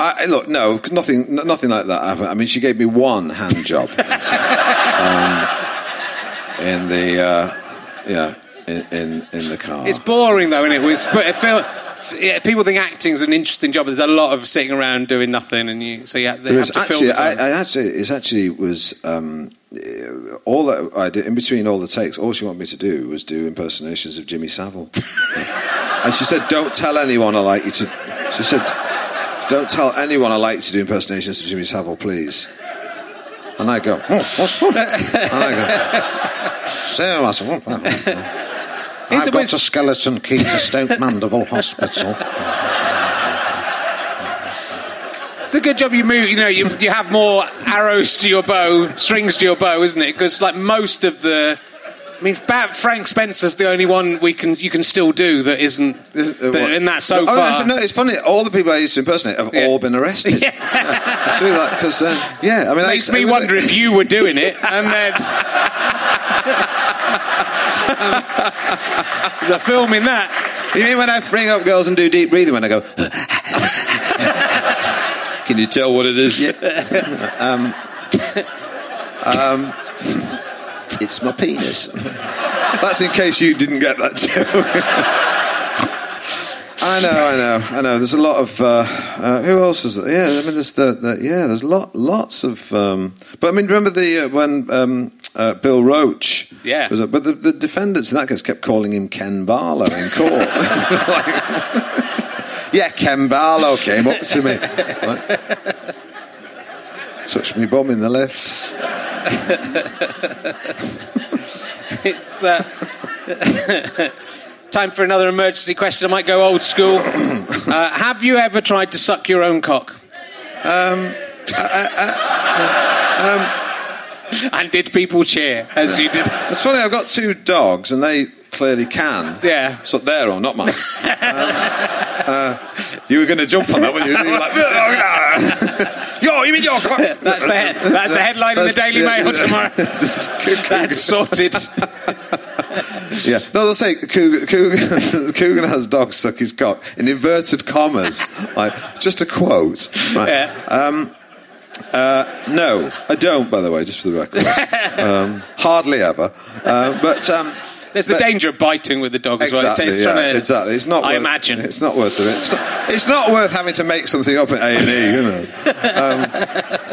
I, look, no, nothing, nothing like that happened. I mean, she gave me one hand job um, in the, uh, yeah, in, in in the car. It's boring though, isn't it? It's, it yeah, people think acting's an interesting job. but There's a lot of sitting around doing nothing, and you so yeah. have, they There have to actually, film. time. I, I actually, it actually was um, all that I did in between all the takes. All she wanted me to do was do impersonations of Jimmy Savile, and she said, "Don't tell anyone I like you to." She said, "Don't tell anyone I like you to do impersonations of Jimmy Savile, please." And I go, oh, what's and I go, so "Say, myself, Is I've it got a skeleton key to Stoke Mandeville Hospital. It's a good job you move. You know, you you have more arrows to your bow, strings to your bow, isn't it? Because like most of the. I mean, Frank Spencer's the only one we can you can still do that isn't. Uh, that so oh, far, No, no, it's funny. All the people I used to impersonate have Yeah. all been arrested. it's really like because uh, yeah, I mean, makes I, me was wonder like- if you were doing it, and then there's a film in that. You mean when I bring up girls and do deep breathing when I go? Can you tell what it is? Yeah. um, um, it's my penis. That's in case you didn't get that joke. I know, I know, I know. There's a lot of uh, uh, who else is there? Yeah, I mean, there's the, the yeah, there's lot, lots of. Um, but I mean, remember the uh, when um, uh, Bill Roache? Yeah. Was it, but the, the defendants in that case kept calling him Ken Barlow in court. Like, yeah, Ken Barlow came up to me, like, touched me bum in the lift. It's uh, time for another emergency question. I might go old school. Uh, have you ever tried to suck your own cock? Um. Um, and did people cheer as you did? It's funny. I've got two dogs, and they clearly can. Yeah. So their own, not mine. um, uh, you were going to jump on that when you were like, "Yo, you mean your cock?" That's the head, that's the headline in the Daily yeah, Mail tomorrow. That's sorted. Yeah, no, they'll say Coogan, Coogan, Coogan has dogs suck his cock in inverted commas, like just a quote. Right. Yeah. Um, uh, no, I don't. By the way, just for the record, um, hardly ever. Uh, but um, There's the but- danger of biting with the dog as well. Exactly, It's, it's yeah, to, exactly. It's not. I worth, imagine. it's not worth it. It's not, it's not worth having to make something up at A and E. You know, um,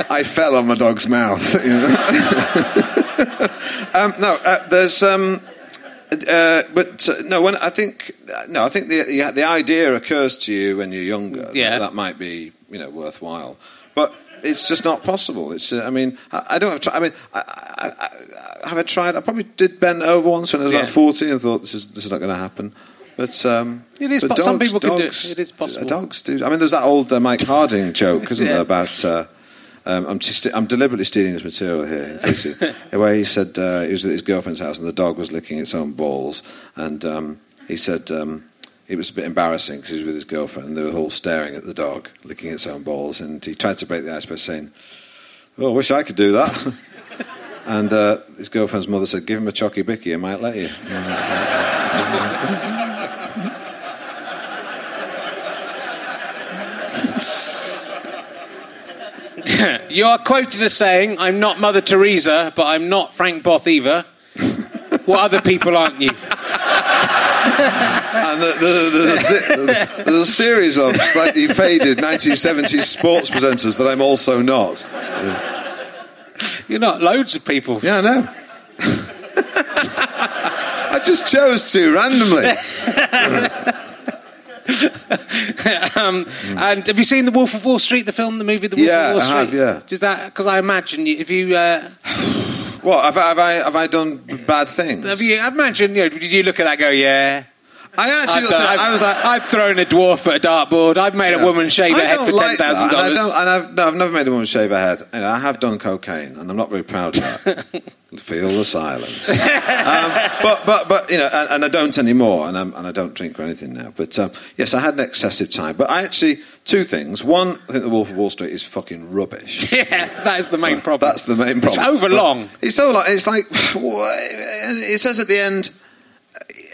I fell on my dog's mouth. You know? um, no, uh, there's. Um, uh, but uh, no, when I think no, I think the the idea occurs to you when you're younger. Yeah. that, that might be you know worthwhile, but it's just not possible. It's uh, I mean I, I don't have. To, I mean I, I, have I tried? I probably did bend over once when I was Yeah. about forty and thought this is this is not going to happen. But um, It is but po- some people can do it. It is possible. Dogs do. I mean, there's that old uh, Mike Harding joke, isn't Yeah. there, about uh, Um, I'm, just, I'm deliberately stealing his material here. In case he, where he said uh, he was at his girlfriend's house and the dog was licking its own balls, and um, he said um, it was a bit embarrassing because he was with his girlfriend and they were all staring at the dog licking its own balls, and he tried to break the ice by saying, "Oh, I wish I could do that." and uh, his girlfriend's mother said, "Give him a chocky bicky, he might let you." you are quoted as saying, I'm not Mother Teresa, but I'm not Frank Bough either. what other people aren't you? And the, the, there's, a, there's, a, series of slightly faded 1970s sports presenters that I'm also not. You're not loads of people. Yeah, I know. I just chose to randomly. um, And have you seen The Wolf of Wall Street, the film, the movie, The Wolf Yeah, of Wall I have, yeah. Does that? Because I imagine if you. Uh, What have, I- have I have I done bad things? have you I imagine, you know, did you look at that and go, yeah. I actually, I've, got to- I've- I was like, I've thrown a dwarf at a dartboard. I've made a woman shave I her head for like ten thousand that, and I dollars. don't- And I've, no, I've never made a woman shave her head. You know, I have done cocaine, and I'm not very proud of that. Feel the silence. um, but, but, but, you know, and, and I don't anymore, and, I'm, and I don't drink or anything now. But um, yes, I had an excessive time. But I actually, two things. One, I think The Wolf of Wall Street is fucking rubbish. Yeah, that is the main problem. That's the main problem. It's problem. over long. It's so long. It's like it says at the end.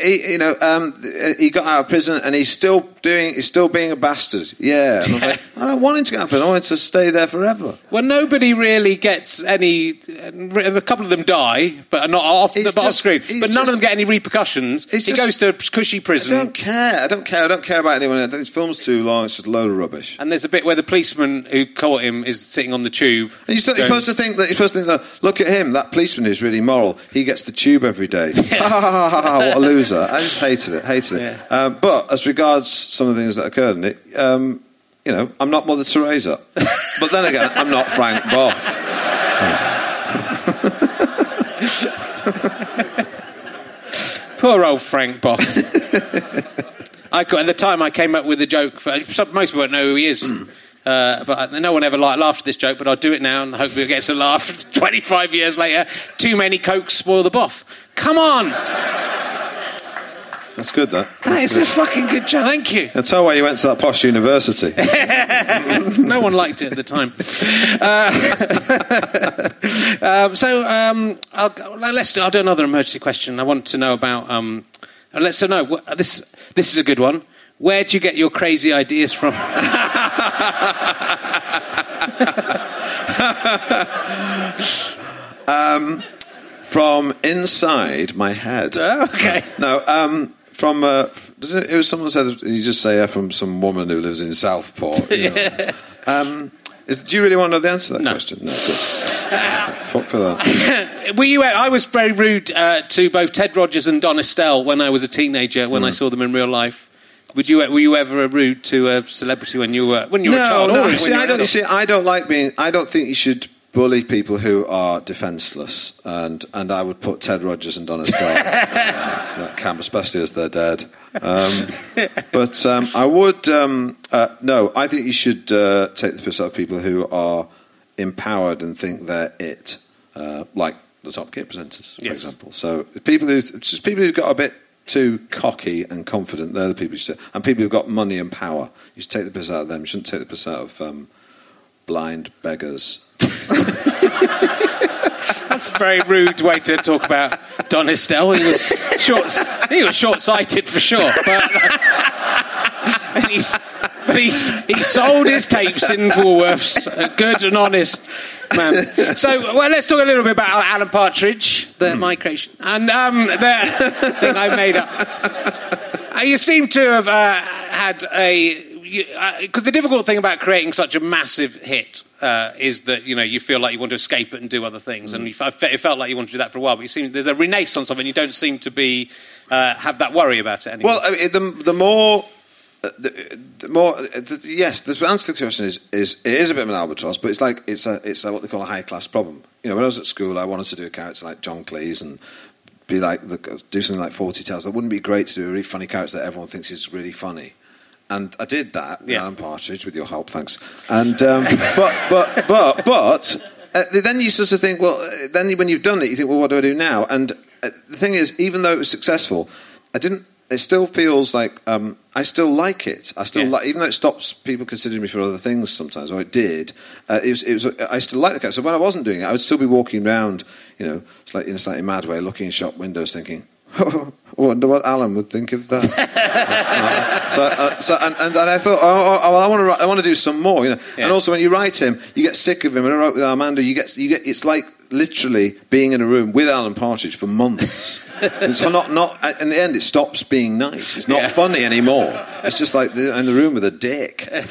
He, you know, um, he got out of prison and he's still doing. He's still being a bastard. Yeah, and I like, I don't want him to get out of prison. I want him to stay there forever. Well, nobody really gets any. A couple of them die, but are not off He's the bottom just- screen. But none of them get any repercussions. He just- goes to cushy prison. I don't care. I don't care. I don't care about anyone. This film's too long. It's just a load of rubbish. And there's a bit where the policeman who caught him is sitting on the tube. And you're, going, supposed to think that you're supposed to think that. Look at him, that policeman is really moral. He gets the tube every day. Ha ha! What a loser! I just hated it. Hated it. Yeah. Um, but as regards some of the things that occurred in it, um, you know, I'm not Mother Teresa. but then again, I'm not Frank Bough. Poor old Frank Bough. I at the time I came up with a joke. For, some, most people don't know who he is. Uh, but no one ever laughed at this joke, but I'll do it now and hopefully it gets a laugh 25 years later. Too many cokes spoil the boff. Come on! That's good. That. That is a fucking good job. Thank you. That's how why you went to that posh university. no one liked it at the time. Uh, um, so um, I'll, let's do, I'll do another emergency question. I want to know about. Um, uh, let's so know this. This is a good one. Where do you get your crazy ideas from? From inside my head. Oh, okay. No, um, from uh, does it, it was someone said you just say uh, from some woman who lives in Southport. You know. um, is, do you really want to know the answer to that No. question? No. Fuck for that. Were you? I was very rude uh, to both Ted Rogers and Don Estelle when I was a teenager. When Hmm. I saw them in real life. Would you? Were you ever rude to a celebrity when you were when you were a child? no. See, I don't. See, I don't like being. I don't think you should bully people who are defenceless, and and I would put Ted Rogers and Don Estelle in that camp, especially as they're dead. Um, but um, I would. Um, uh, no, I think you should uh, take the piss out of people who are empowered and think they're it, uh, like the Top Gear presenters, for Yes. example. So people who just people who've got a bit too cocky and confident, they're the people you should. And people who've got money and power, you should take the piss out of them. You shouldn't take the piss out of um, blind beggars. That's a very rude way to talk about Don Estelle. He was short. He was short-sighted for sure, but and he's but he's he sold his tapes in Woolworths. A good and honest man. So, well, let's talk a little bit about Alan Partridge, the my creation, and um, the thing I made up. Uh, you seem to have uh, had a because the difficult thing about creating such a massive hit uh, is that you know you feel like you want to escape it and do other things, and I fe- it felt like you wanted to do that for a while. But seem there's a renaissance of it. and You don't seem to be uh, have that worry about it anymore. Well, I mean, the the more. uh, The, the more, uh, the, yes, the answer to the question is, is it is a bit of an albatross, but it's like it's a it's a, what they call a high class problem. You know, when I was at school, I wanted to do a character like John Cleese and be like do something like Fawlty Towers. That wouldn't be great to do a really funny character that everyone thinks is really funny. And I did that with Yeah. Alan Partridge with your help, thanks. And um, but but but but uh, then you sort of think, well, uh, then when you've done it, you think, well, what do I do now? And uh, the thing is, even though it was successful, I didn't. It still feels like um, I still like it. I still Yeah. like, even though it stops people considering me for other things sometimes, or it did. Uh, it was, it was. I still like the cat. So when I wasn't doing it, I would still be walking around, you know, like in a slightly mad way, looking in shop windows, thinking. I wonder what Alan would think of that. Uh, so, uh, so and, and, and I thought, oh, oh, well, I want to, I want to do some more, you know. Yeah. And also, when you write him, you get sick of him. And I wrote with Armando, you get, you get, it's like literally being in a room with Alan Partridge for months. it's not, not. In the end, it stops being nice. It's not Yeah. funny anymore. It's just like the, in the room with a dick. And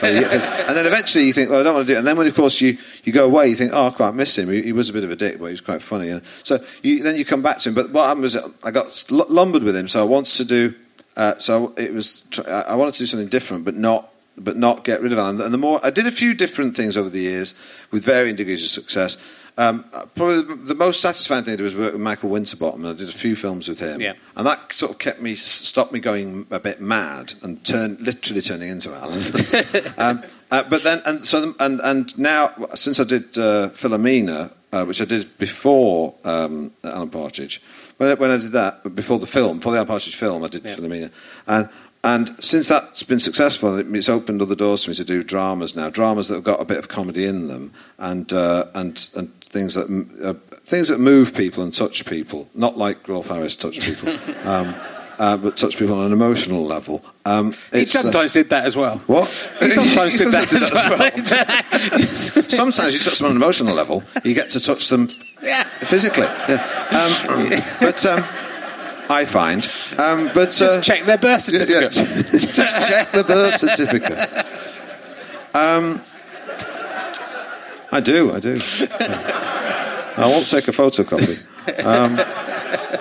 then eventually, you think, well, I don't want to do it. And then, when of course you, you go away, you think, oh, I quite miss him. He, he was a bit of a dick, but he was quite funny. And so you, then you come back to him. But what happened was, I got lumbered with him. So I wanted to do. Uh, so it was. I I wanted to do something different, but not. But not get rid of Alan. And the more I did a few different things over the years with varying degrees of success. Um, probably the- the most satisfying thing to do was work with Michael Winterbottom, and I did a few films with him. Yeah. And that sort of kept me, stopped me going a bit mad and turn, literally turning into Alan. um, uh, but then, and so, and and now since I did uh, Philomena, uh, which I did before um, Alan Partridge, when I, when I did that before the film, before the Alan Partridge film, I did Yeah. Philomena, and and since that's been successful, it's opened other doors for me to do dramas now, dramas that have got a bit of comedy in them, and uh, and and things that uh, things that move people and touch people, not like Rolf Harris touched people. Um, uh, but touch people on an emotional level. Um, He uh, sometimes did that as well. what? He sometimes He did that sometimes as well. Sometimes you touch them on an emotional level, you get to touch them Yeah. physically. Yeah. Um, but um, I find, um, but Just uh, check their birth yeah, yeah. certificate. just check the birth certificate. I do, I do. I won't take a photocopy. Um,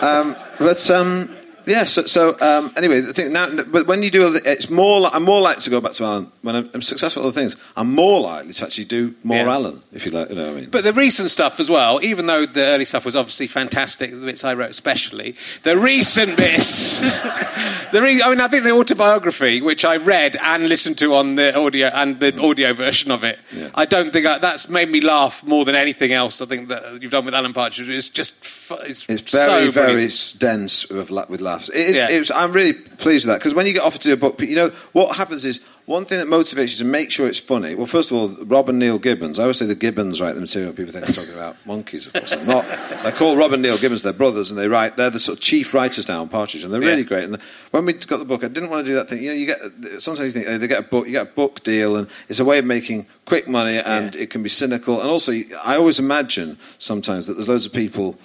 um, but um, yeah, so, so um, anyway, the thing now, but when you do, other, it's more. Li- I'm more likely to go back to Alan when I'm, I'm successful at other things. I'm more likely to actually do more Yeah. Alan, if you like. You know what I mean? But the recent stuff as well, even though the early stuff was obviously fantastic, the bits I wrote especially, the recent bits, the re- I mean, I think the autobiography, which I read and listened to on the audio and the audio version of it, Yeah. I don't think I, that's made me laugh more than anything else. I think that you've done with Alan Partridge. is just, it's, It's very, so very dense with, with laughs. It is, Yeah. it was, I'm really pleased with that because when you get offered to do a book, you know what happens is one thing that motivates you to make sure it's funny. Well, first of all, Rob and Neil Gibbons. I always say the Gibbons write the material. People think I'm talking about monkeys. Of course, I'm not. They call Rob and Neil Gibbons their brothers, and they write. They're the sort of chief writers now on Partridge, and they're really Yeah. great. And the, when we got the book, I didn't want to do that thing. You know, you get sometimes you think oh, they get a book, you get a book deal, and it's a way of making quick money, and it can be cynical. And also, I always imagine sometimes that there's loads of people,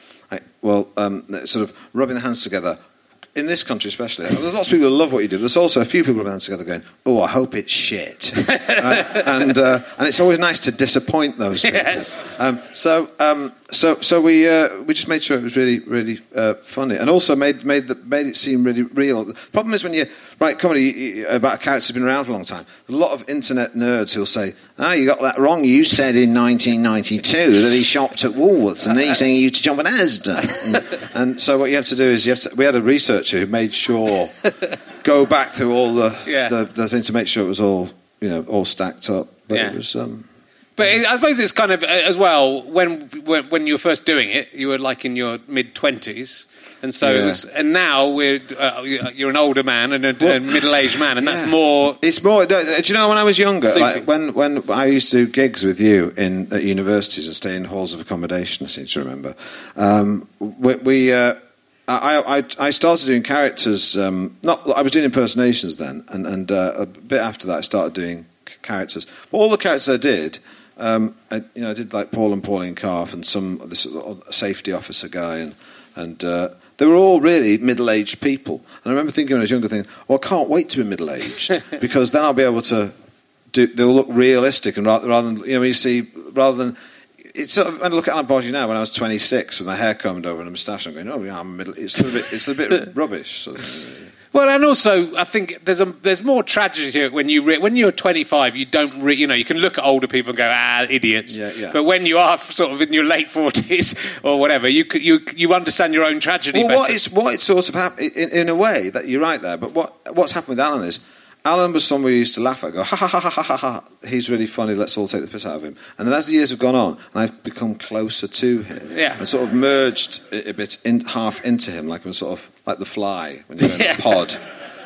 well, um, sort of rubbing their hands together. In this country, especially, there's lots of people who love what you do. There's also a few people their hands together going, "Oh, I hope it's shit," Right? and uh, and it's always nice to disappoint those people. Yes. Um, so, um, so, so we uh, we just made sure it was really, really uh, funny, and also made made the, made it seem really real. The problem is when you write comedy you- you- about a character who's been around for a long time. A lot of internet nerds who'll say, "Ah, you got that wrong. You said in 1992 that he shopped at Woolworths, and he's saying you to jump at Asda." and, and so what you have to do is you have to. We had a researcher who made sure go back through all the Yeah. the, the thing to make sure it was all you know all stacked up. But Yeah. it was. Um, But it, I suppose it's kind of uh, as well when, when when you were first doing it, you were like in your mid twenties, and so it Yeah. was. And now we're uh, you're an older man and a, a middle aged man, and that's more. It's more. Do do you know when I was younger, like when when I used to do gigs with you in at universities and stay in halls of accommodation? I seem to remember. Um, we. we uh, I, I, I started doing characters. Um, not I was doing impersonations then, and, and uh, a bit after that, I started doing characters. But all the characters I did, um, I, you know, I did like Paul and Pauline Calf and some this safety officer guy, and and uh, they were all really middle-aged people. And I remember thinking when I was younger, thinking, "Well, I can't wait to be middle-aged because then I'll be able to do. They'll look realistic, and rather, rather than you know, you see, rather than." It's sort of, when I look at Alan Partridge now, when I was 26 with my hair combed over and a moustache, I'm going, oh, yeah, I'm middle. It's a bit, it's a bit rubbish. Sort of. Well, and also I think there's a there's more tragedy to it when you re- when you're 25, you don't re- you know you can look at older people and go ah idiots, Yeah, yeah. but when you are sort of in your late 40s or whatever, you you you understand your own tragedy Well, better. what is what it's sort of happened in, in a way that you're right there. But what what's happened with Alan is Alan was someone we used to laugh at, go, ha ha ha ha ha ha he's really funny, let's all take the piss out of him. And then as the years have gone on, and I've become closer to him, Yeah. and sort of merged a, a bit in, half into him, like I'm sort of like the fly when you're in Yeah. a pod.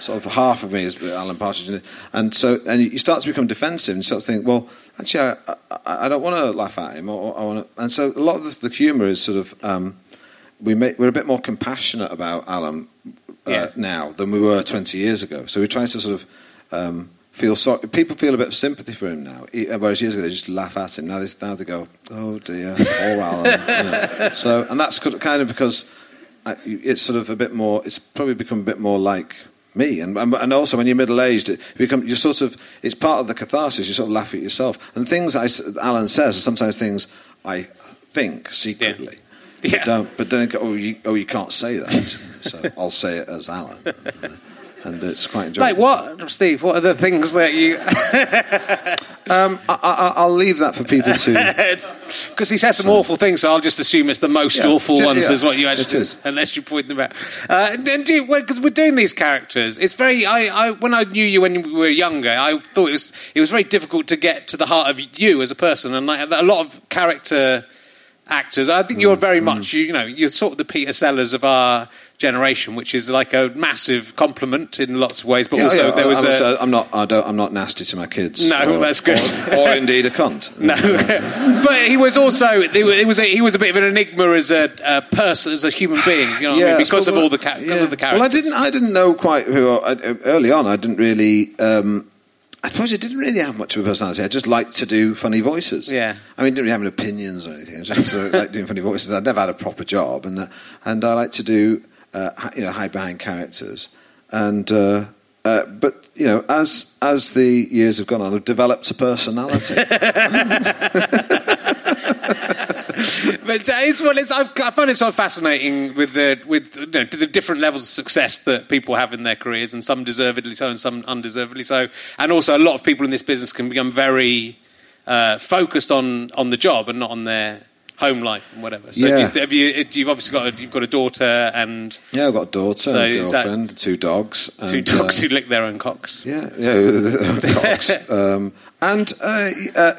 Sort of half of me is Alan Partridge, and so and you start to become defensive, and start to think, well, actually, I, I, I don't want to laugh at him, or, I want to, and so a lot of the, the humour is sort of um, we make, we're a bit more compassionate about Alan uh, Yeah. now than we were 20 years ago. So we're trying to sort of um, feel sorry. People feel a bit of sympathy for him now, e- whereas years ago they just laugh at him. Now they, now they go, oh dear, poor Alan. you know. So, and that's kind of because it's sort of a bit more, it's probably become a bit more like me. And, and also when you're middle aged, it become, you're sort of, it's part of the catharsis. You sort of laugh at yourself. And things I, Alan says are sometimes things I think secretly. Yeah. But, don't, but then go, oh you, oh, you can't say that. so I'll say it as Alan. And it's quite enjoyable. Like what, Steve? What are the things that you? Um, I, I, I'll leave that for people to. Because he says some awful things, so I'll just assume it's the most Yeah. awful Yeah, ones, yeah. is what you It actually. is. Unless you point them out. Uh, and do because we're doing these characters. It's very. I, I when I knew you when we were younger, I thought it was it was very difficult to get to the heart of you as a person, and like, a lot of character actors. I think you're Mm, very much you, you know you're sort of the Peter Sellers of our generation, which is like a massive compliment in lots of ways. But Yeah, also yeah, there was I'm, a. I'm not. I don't, I'm not nasty to my kids. No, or, that's good. Or, or indeed a cunt. No, but he was also he was, he was a, he was a bit of an enigma as a, a person, as a human being. You know, what I mean? because of all the ca- because yeah. of the characters. Well, I didn't. I didn't know quite who. I, early on, I didn't really. Um, I suppose I didn't really have much of a personality. I just liked to do funny voices. Yeah. I mean, didn't really have any opinions or anything. I just sort like doing funny voices. I'd never had a proper job, and uh, and I like to do uh, you know hide behind characters. And uh, uh, but you know, as as the years have gone on, I've developed a personality. But it's, well, it's, I've, I find it so fascinating with the with you know, the different levels of success that people have in their careers, and some deservedly so, and some undeservedly so. And also, a lot of people in this business can become very uh, focused on on the job and not on their home life and whatever. So, Yeah. do you, have you? You've obviously got a, you've got a daughter and yeah, I've got a daughter, So and a girlfriend, two dogs, two dogs uh, who lick their own cocks. Yeah, yeah, cocks. Um, and uh, uh,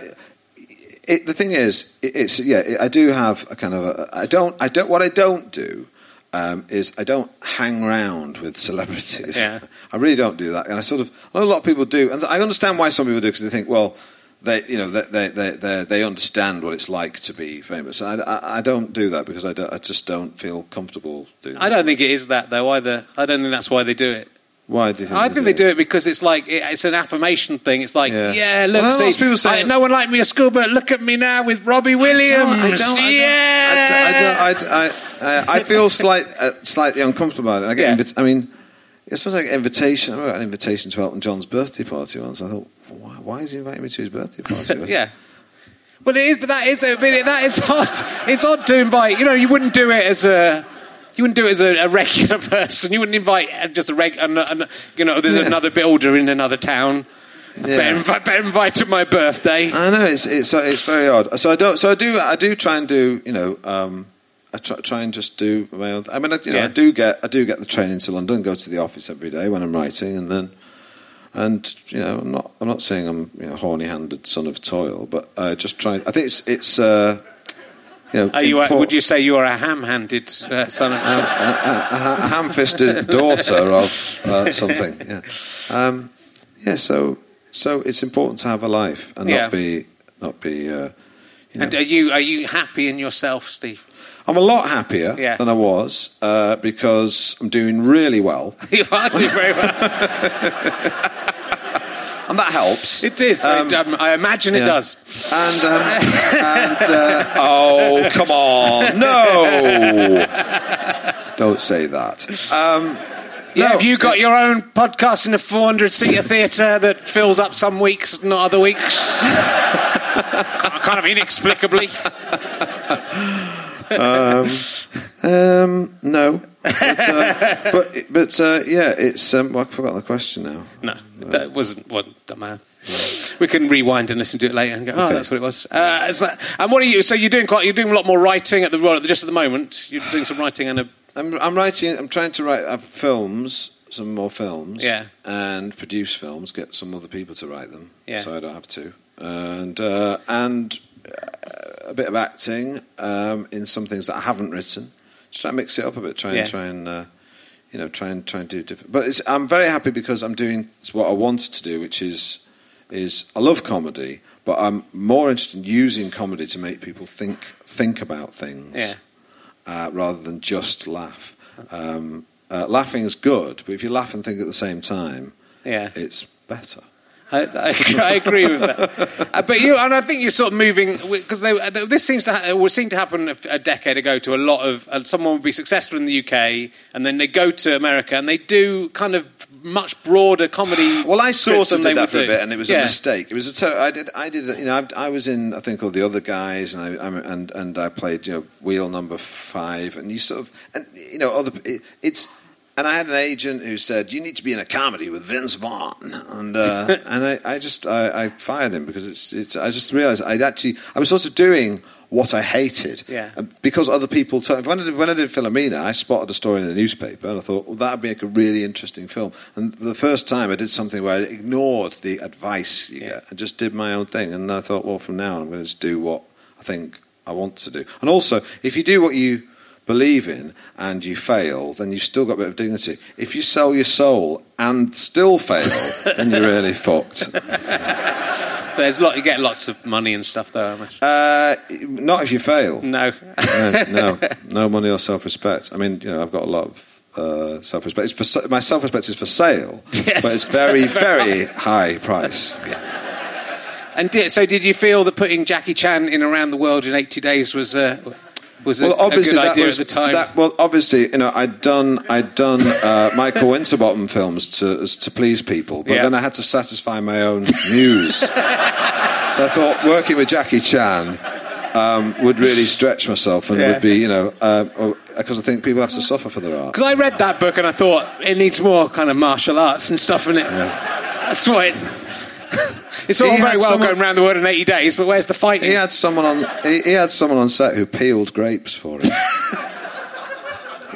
it, the thing is, it, it's yeah. It, I do have a kind of. A, I don't. I don't. What I don't do um, is I don't hang around with celebrities. Yeah. I really don't do that. And I sort of. I know a lot of people do, and I understand why some people do because they think, well. They, you know, they, they, they, they, they understand what it's like to be famous. I, I, I don't do that because I, don't, I just don't feel comfortable doing. I that. don't think it is that though either. I don't think that's why they do it. Why do you think? I think they do it because it's like it- it's an affirmation thing. It's like, Yeah. yeah, look, Well, see, people say- I- no one liked me at school, but look at me now with Robbie Williams. I don't. I don't. yeah, I, don't, I, I, feel slight, uh, slightly uncomfortable about it. I get. Yeah. Invit- I mean, it's sort of like an invitation. I got an invitation to Elton John's birthday party once. I thought, why, why is he inviting me to his birthday party? yeah. Well, it is, but that is, I mean, that is odd. It's odd to invite. You know, you wouldn't do it as a. You wouldn't do it as a, a regular person. You wouldn't invite uh, just a regular, you know, there's Yeah. another builder in another town. Better, invite, better invite to my birthday. I know it's it's it's very odd. So I don't. So I do. I do try and do. You know. Um, I try, try and just do my own. I mean, I, you know, Yeah. I do get I do get the train into London, go to the office every day when I'm writing, and then and you know, I'm not I'm not saying I'm you know horny-handed son of toil, but uh, just try. I think it's it's uh, you know. Are you, import- would you say you are a ham-handed uh, son of? a, a, a ham-fisted daughter of uh, something? Yeah, um, yeah. So so it's important to have a life and Yeah. not be not be. Uh, you know, And are you are you happy in yourself, Steve? I'm a lot happier Yeah. than I was uh, because I'm doing really well, you are doing very well. and that helps. It is. Um, um, I imagine it does. And, um, and uh, oh, come on, no! Don't say that. Um, Yeah, no, have you got your own podcast in a 400 seater theatre that fills up some weeks, and not other weeks? kind of inexplicably. Um, no, but uh, but, but uh, yeah, it's. Um, well, I forgot the question now. No, that wasn't what that matter. We can rewind and listen to it later and go, oh, Okay. that's what it was. Uh, so, and what are you? So you're doing quite. You're doing a lot more writing at the just at the moment. You're doing some writing and a. I'm, I'm writing. I'm trying to write uh, films some more films. Yeah. And produce films, get some other people to write them, Yeah. so I don't have to. And uh, and uh, a bit of acting um, in some things that I haven't written. Just try and mix it up a bit. Try and Yeah. try and. Uh, you know, try and try and do different. But it's, I'm very happy because I'm doing what I wanted to do, which is is I love comedy, but I'm more interested in using comedy to make people think think about things Yeah. uh, rather than just laugh. Um, uh, laughing is good, but if you laugh and think at the same time, Yeah. it's better. I, I, I agree with that. Uh, but you, and I think you're sort of moving because this seems to ha- would seem to happen a, a decade ago to a lot of uh, someone would be successful in the UK and then they go to America and they do kind of much broader comedy. Well, I sort of did that for a bit, and it was Yeah. a mistake. It was a to- I did. I did. You know, I, I was in. I think all the other guys, and I I'm, and and I played. You know, wheel number five, and you sort of and you know other. It, it's. And I had an agent who said, "You need to be in a comedy with Vince Vaughn," and uh, and I, I just I, I fired him because it's it's. I just realised I'd actually I was sort of doing what I hated, Yeah. Because other people. Told, when I did when I did Philomena, I spotted a story in the newspaper, and I thought, well, that would make a really interesting film. And the first time I did something where I ignored the advice you Yeah. get and just did my own thing, and I thought, well, from now on, I'm going to just do what I think I want to do. And also, if you do what you believe in and you fail, then you've still got a bit of dignity. If you sell your soul and still fail, then you're really fucked. There's lot. You get lots of money and stuff though. Uh, not if you fail. no. no, no, no money or self-respect. I mean, you know, I've got a lot of uh, self-respect. It's for, my self-respect is for sale, Yes. but it's very, very high price. And did, so, did you feel that putting Jackie Chan in around the world in 80 days was a was Well, obviously that was at the time? That, well, obviously, you know, I'd done I'd done uh, Michael Winterbottom films to to please people, but Yeah. then I had to satisfy my own muse. so I thought working with Jackie Chan um, would really stretch myself and Yeah. would be, you know, because I think people have to suffer for their art. Because I read that book and I thought it needs more kind of martial arts and stuff in it. That's why it, it's all very well someone- going around the world in 80 days, but where's the fighting? He had someone on. He, he had someone on set who peeled grapes for him.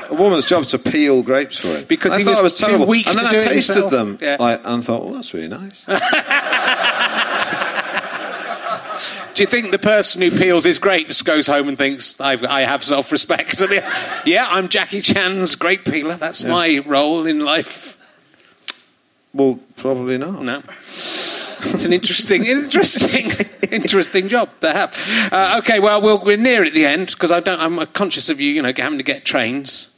A woman's job to peel grapes for him Because I he thought was it was terrible. weak and then I do tasted them, Yeah. like, and thought, "Oh, that's really nice." Do you think the person who peels his grapes goes home and thinks, I've, I have self respect? yeah, I'm Jackie Chan's grape peeler. That's my role in life. well, probably not. No. It's an interesting, interesting, interesting job to have. Uh, okay, well, we'll we're near at the end because I don't. I'm conscious of you, you know, having to get trains.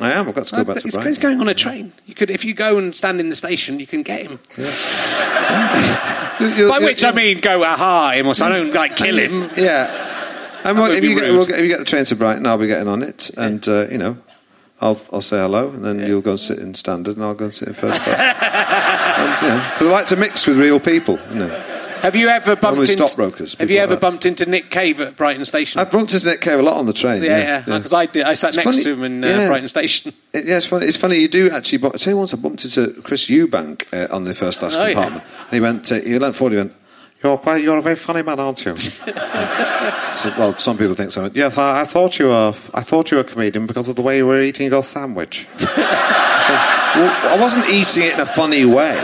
I am. I've got to go back to Brighton. he's going on a train. You could, if you go and stand in the station, you can get him. You- you- By which I mean, go aha him or something. I don't like kill him. Yeah. And what, if, you get, we'll get, if you get the train to Brighton, I'll be getting on it, and uh, you know, I'll I'll say hello, and then you'll go and sit in standard, and I'll go and sit in first class. and, you know, 'cause I like to mix with real people. You know, Have you ever bumped into stockbrokers, Have you like ever that. bumped into Nick Cave at Brighton Station? I've bumped into Nick Cave a lot on the train. yeah, yeah. Because I did. I sat It's next funny- to him in uh, yeah. Brighton Station. It- yeah, it's funny. It's funny. You do actually. Bump, I tell you once, I bumped into Chris Eubank uh, on the first class Oh, yeah. compartment, and he went. Uh, he leant forward. He went. You're quite. You're a very funny man, aren't you? I said, well, some people think so. Yes, I, I thought you were. I thought you were a comedian because of the way you were eating your sandwich. I said, well, I wasn't eating it in a funny way.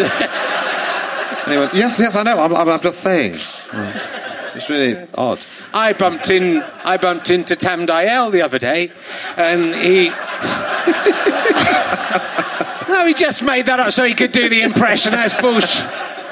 And he went, yes, yes, I know. I'm, I'm, I'm just saying. It's really odd. I bumped in. I bumped into Tam Dalyell the other day, and he. no, he just made that up so he could do the impression. That's bullshit.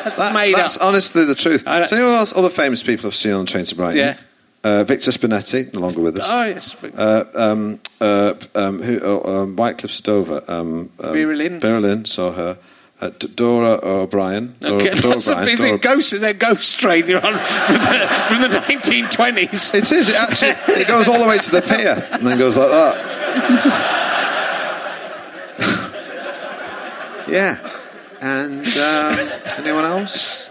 That's That- made that's up. honestly the truth. So, you else other famous people have seen on train to Brighton? Yeah. Uh, Victor Spinetti, no longer with us. Oh yes. Uh, um, uh, um, who, oh, um, Whitecliff Stover. Um, um, Vera Lynn. Vera Lynn, saw her. Uh, D- Dora Bryan. Dora, Okay, Dora that's a, O'Brien, is Dora- it ghost? Is there ghost train you're on from the, from the 1920s? It is. It actually it goes all the way to the pier and then goes like that. yeah. And um, anyone else?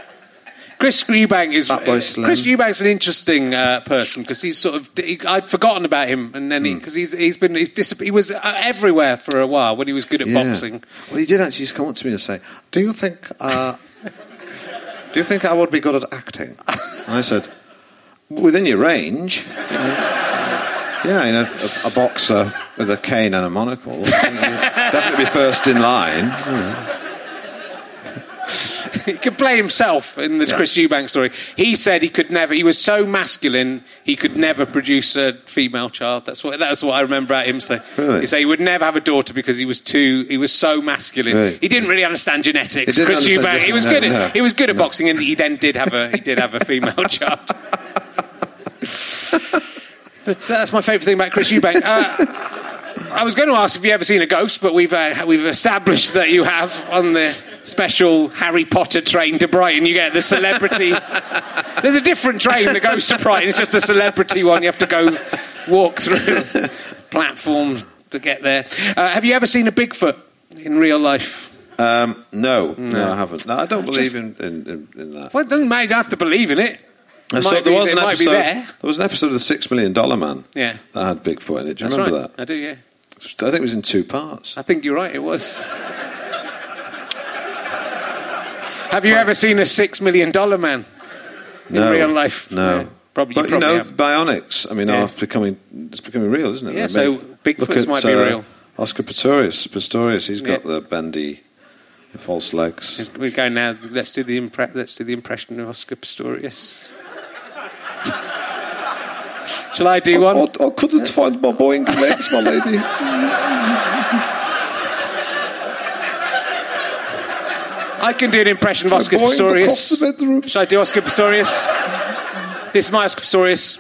Chris Eubank is Slim. Chris Eubank's an interesting uh, person because he's sort of he, I'd forgotten about him and then Hmm. because he's he's been he's dis- he was uh, everywhere for a while when he was good at Yeah. boxing. Well, he did actually just come up to me and say, "Do you think? Uh, do you think I would be good at acting?" And I said, "Within your range." you know." Yeah, you know, a, a boxer with a cane and a monocle. Definitely be first in line. He could play himself in the Chris Eubank story. He said he could never. He was so masculine, he could never produce a female child. That's what. That's what I remember about him saying. Really? He said he would never have a daughter because he was too. He was so masculine. Really? He didn't really understand genetics. Chris understand Eubank. He was no, good. At, no. He was good at boxing, and he then did have a. He did have a female child. But uh, that's my favourite thing about Chris Eubank. Uh, I was going to ask if you ever seen a ghost, but we've uh, we've established that you have on the special Harry Potter train to Brighton. You get the celebrity. There's a different train that goes to Brighton. It's just the celebrity one. You have to go walk through platform to get there. Uh, have you ever seen a Bigfoot in real life? Um, no, no, I haven't. No, I don't believe Just- in, in, in, in that. Well, it doesn't matter. You don't have to believe in it. I It saw might there be- was an episode. there. There was an episode of the Six Million Dollar Man. Yeah. that had Bigfoot in it. Do you That's remember right. that? I do. Yeah. I think it was in two parts. I think you're right. It was. Have you ever seen a six million dollar man in no, real life? No, Yeah, probably. But you probably you know, have. bionics. I mean, Yeah. are becoming it's becoming real, isn't it? Yeah, I so mean, look at, might be uh, real. Oscar Pistorius, Pistorius, he's got Yeah. the bendy, false legs. We go now. Let's do the impre- let's do the impression of Oscar Pistorius. Shall I do one? I, I couldn't find my Boeing legs, my lady. I can do an impression of Oscar Boeing across the Pistorius. Shall I do Oscar Pistorius? This is my Oscar Pistorius.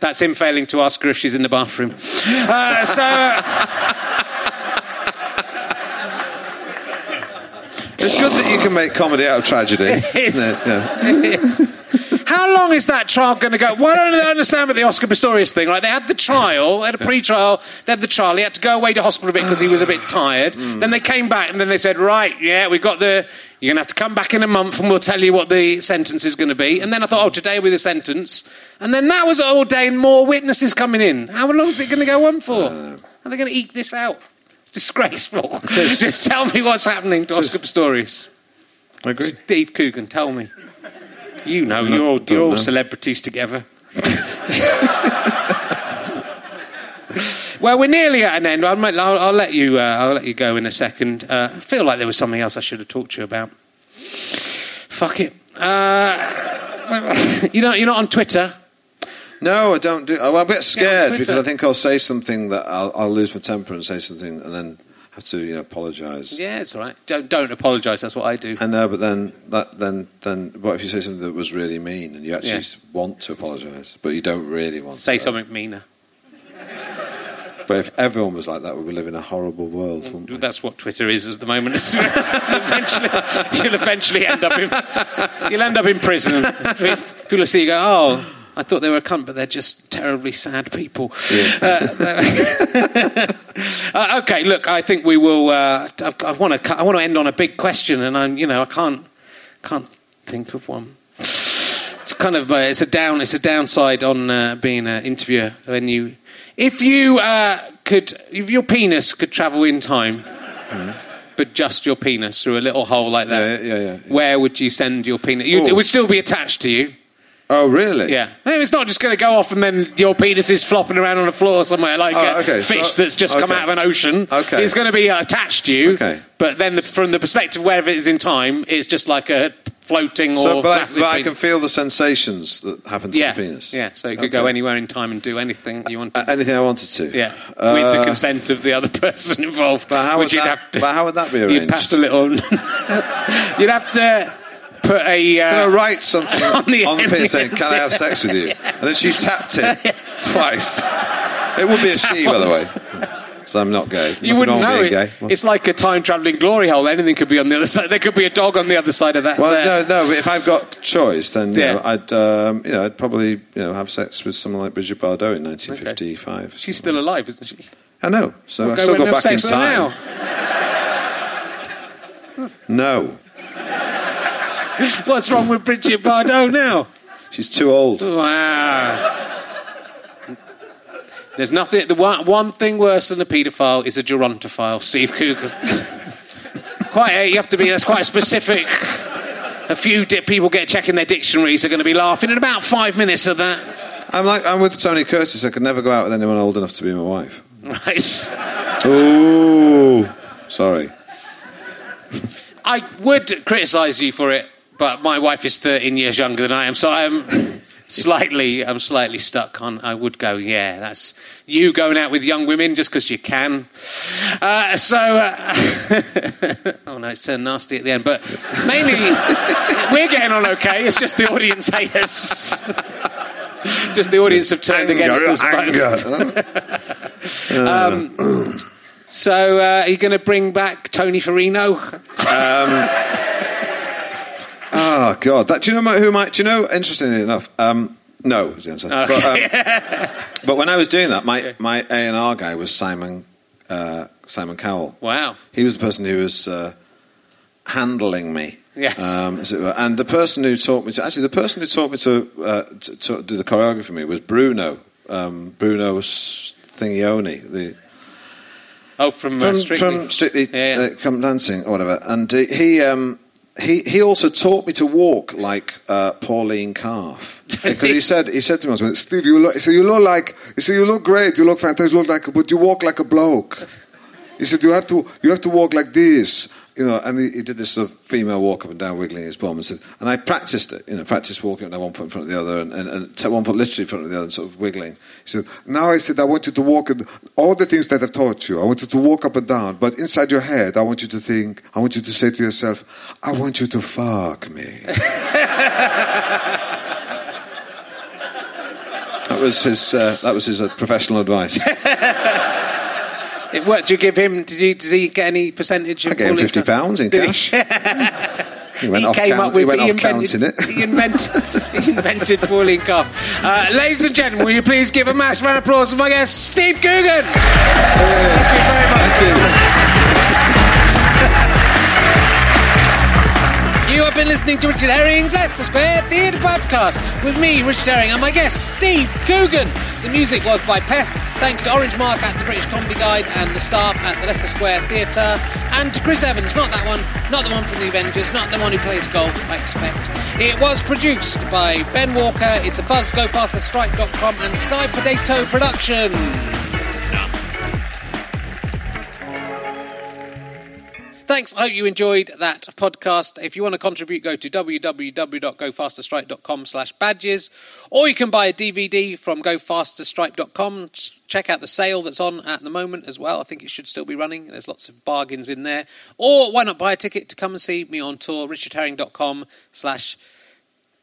That's him failing to ask her if she's in the bathroom. Uh, so. It's good that you can make comedy out of tragedy. It? Yeah. How long is that trial going to go? Why don't understand about the Oscar Pistorius thing. Right, they had the trial, they had a pre-trial, they had the trial. He had to go away to hospital a bit because he was a bit tired. Mm. Then they came back and then they said, right, yeah, we've got the. You're going to have to come back in a month and we'll tell you what the sentence is going to be. And then I thought, oh, today will be the sentence. And then that was all day and more witnesses coming in. How long is it going to go on for? Uh, How are they going to eke this out? Disgraceful. Just tell me what's happening to Oscar Pistorius. I agree. Steve Coogan, tell me. You know, No, you're all, you're all know. celebrities together. well, we're nearly at an end. I'll, I'll, I'll let you. Uh, I'll let you go in a second. Uh, I feel like there was something else I should have talked to you about. Fuck it. Uh, you know, you're not on Twitter. No, I don't do. I'm a bit scared because I think I'll say something that I'll, I'll lose my temper and say something and then have to, you know, apologise. Yeah, it's all right. Don't don't apologise. That's what I do. I know, but then that then then what if you say something that was really mean and you actually Yeah. want to apologise, but you don't really want to Say to? something meaner. But if everyone was like that, we would live in a horrible world, wouldn't we? That's what Twitter is at the moment. eventually, you'll eventually end up in you'll end up in prison. People will see you go, oh. I thought they were a cunt, but they're just terribly sad people. Uh, uh, okay, look, I think we will. Uh, I've, I want to. I want to end on a big question, and I'm. You know, I can't. Can't think of one. It's kind of. Uh, it's a down. It's a downside on uh, being an interviewer when you. If you uh, could, if your penis could travel in time, but just your penis through a little hole like that, Yeah, yeah, yeah, yeah. where would you send your penis? You, it would still be attached to you. Oh, really? Yeah, No, it's not just going to go off and then your penis is flopping around on the floor somewhere like Oh, a fish so- that's just come out of an ocean. Okay. it's going to be uh, attached to you. Okay. but then the, from the perspective where it is in time, it's just like a floating So, or but, I, but I can feel the sensations that happen to yeah, the penis. yeah. So you could go anywhere in time and do anything you want. A- to. Anything I wanted to. yeah, Uh, with the consent of the other person involved. But how would that- have to, but how would that be arranged? You'd pass a little. you'd have to put a. Can I Uh, write something On on the the, end, penis saying, "Can I have sex with you?" And then she tapped it twice. It would be a she, by the way. So I'm not gay. You Nothing wouldn't know it. gay. It's like a time traveling glory hole. Anything could be on the other side. There could be a dog on the other side of that. Well, there. no, no. But if I've got choice, then Yeah. know, I'd, um, you know, I'd probably, you know, have sex with someone like Bridget Bardot in 1955. She's still alive, isn't she? I know. So I Go still and go back in sex with her time. now. No, What's wrong with Bridget Bardot now? she's too old. Wow. There's nothing. The one, one thing worse than a paedophile is a gerontophile, Steve Coogan. quite. A, you have to be. That's quite specific. A few di- people get checking their dictionaries are going to be laughing in about five minutes of that. I'm like, I'm with Tony Curtis. I could never go out with anyone old enough to be my wife. Right. Ooh, sorry. I would criticise you for it, but my wife is 13 years younger than I am, so I'm slightly, I'm slightly stuck on. I would go, yeah, that's you going out with young women just because you can. Uh, so, uh, oh no, it's turned nasty at the end, but mainly we're getting on okay. It's just the audience hate us. just the audience have turned against us both. um, so, uh, are you going to bring back Tony Ferrino? Oh God! That, do you know who might? Do you know? Interestingly enough, um, no is the answer. But, um, but when I was doing that, my my A and R guy was Simon uh, Simon Cowell. Wow. He was the person who was uh, handling me. Yes. Um, as it were. And the person who taught me to actually the person who taught me to, uh, to, to do the choreography for me was Bruno. Um, Bruno Thingioni, the Oh, from, uh, from Strictly. from Strictly Yeah, yeah. Uh, Come Dancing or whatever. And uh, he um, he he also taught me to walk like uh, Pauline Calf because he said he said to me, I "Steve, you look, he said, you look like he said you look great, you look fantastic, you look like, but you walk like a bloke." He said you have to you have to walk like this. You know, and he, did this sort of female walk up and down, wiggling his bum, and said, and I practiced it. You know, practiced walking on one foot in front of the other, and, and, and one foot literally in front of the other, and sort of wiggling. He said, now I said, I want you to walk all the things that I've taught you. I want you to walk up and down, but inside your head, I want you to think, I want you to say to yourself, I want you to fuck me. that was his. Uh, that was his uh, professional advice. It worked. Did you give him? Did, you, did he get any percentage? Of I gave him fifty pounds in cash. He went he off came count- up with. he went off invented, counting it. He invented. he invented Pauline Calf. Uh, ladies and gentlemen, will you please give a massive round of applause to my guest, Steve Coogan? Thank you very much. Been listening to Richard Herring's Leicester Square Theatre Podcast with me, Richard Herring, and my guest, Steve Coogan. The music was by Pest. Thanks to Orange Mark at the British Comedy Guide and the staff at the Leicester Square Theatre. And to Chris Evans, not that one, not the one from the Avengers, not the one who plays golf, I expect. It was produced by Ben Walker. It's a fuzz, go faster, stripe.com and Sky Potato Production. Thanks. I hope you enjoyed that podcast. If you want to contribute, go to www.gofasterstripe.com slash badges, or you can buy a DVD from gofasterstripe.com. Check out the sale that's on at the moment as well. I think it should still be running. There's lots of bargains in there. Or why not buy a ticket to come and see me on tour, richardherring.com slash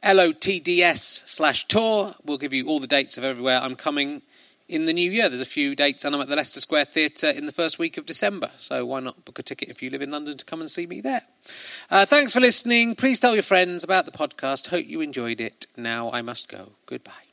LOTDS slash tour. We'll give you all the dates of everywhere I'm coming in the new year. There's a few dates, and I'm at the Leicester Square Theatre in the first week of December. So why not book a ticket if you live in London to come and see me there? Uh, thanks for listening. Please tell your friends about the podcast. Hope you enjoyed it. Now I must go. Goodbye.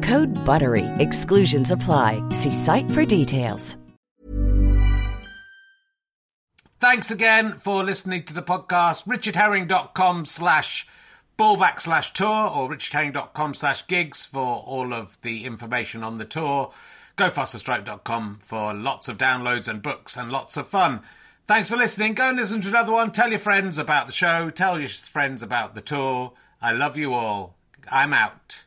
Code BUTTERY. Exclusions apply. See site for details. Thanks again for listening to the podcast. richardherring.com slash ballback slash tour or richardherring.com slash gigs for all of the information on the tour. GoFasterStripe.com for lots of downloads and books and lots of fun. Thanks for listening. Go and listen to another one. Tell your friends about the show. Tell your friends about the tour. I love you all. I'm out.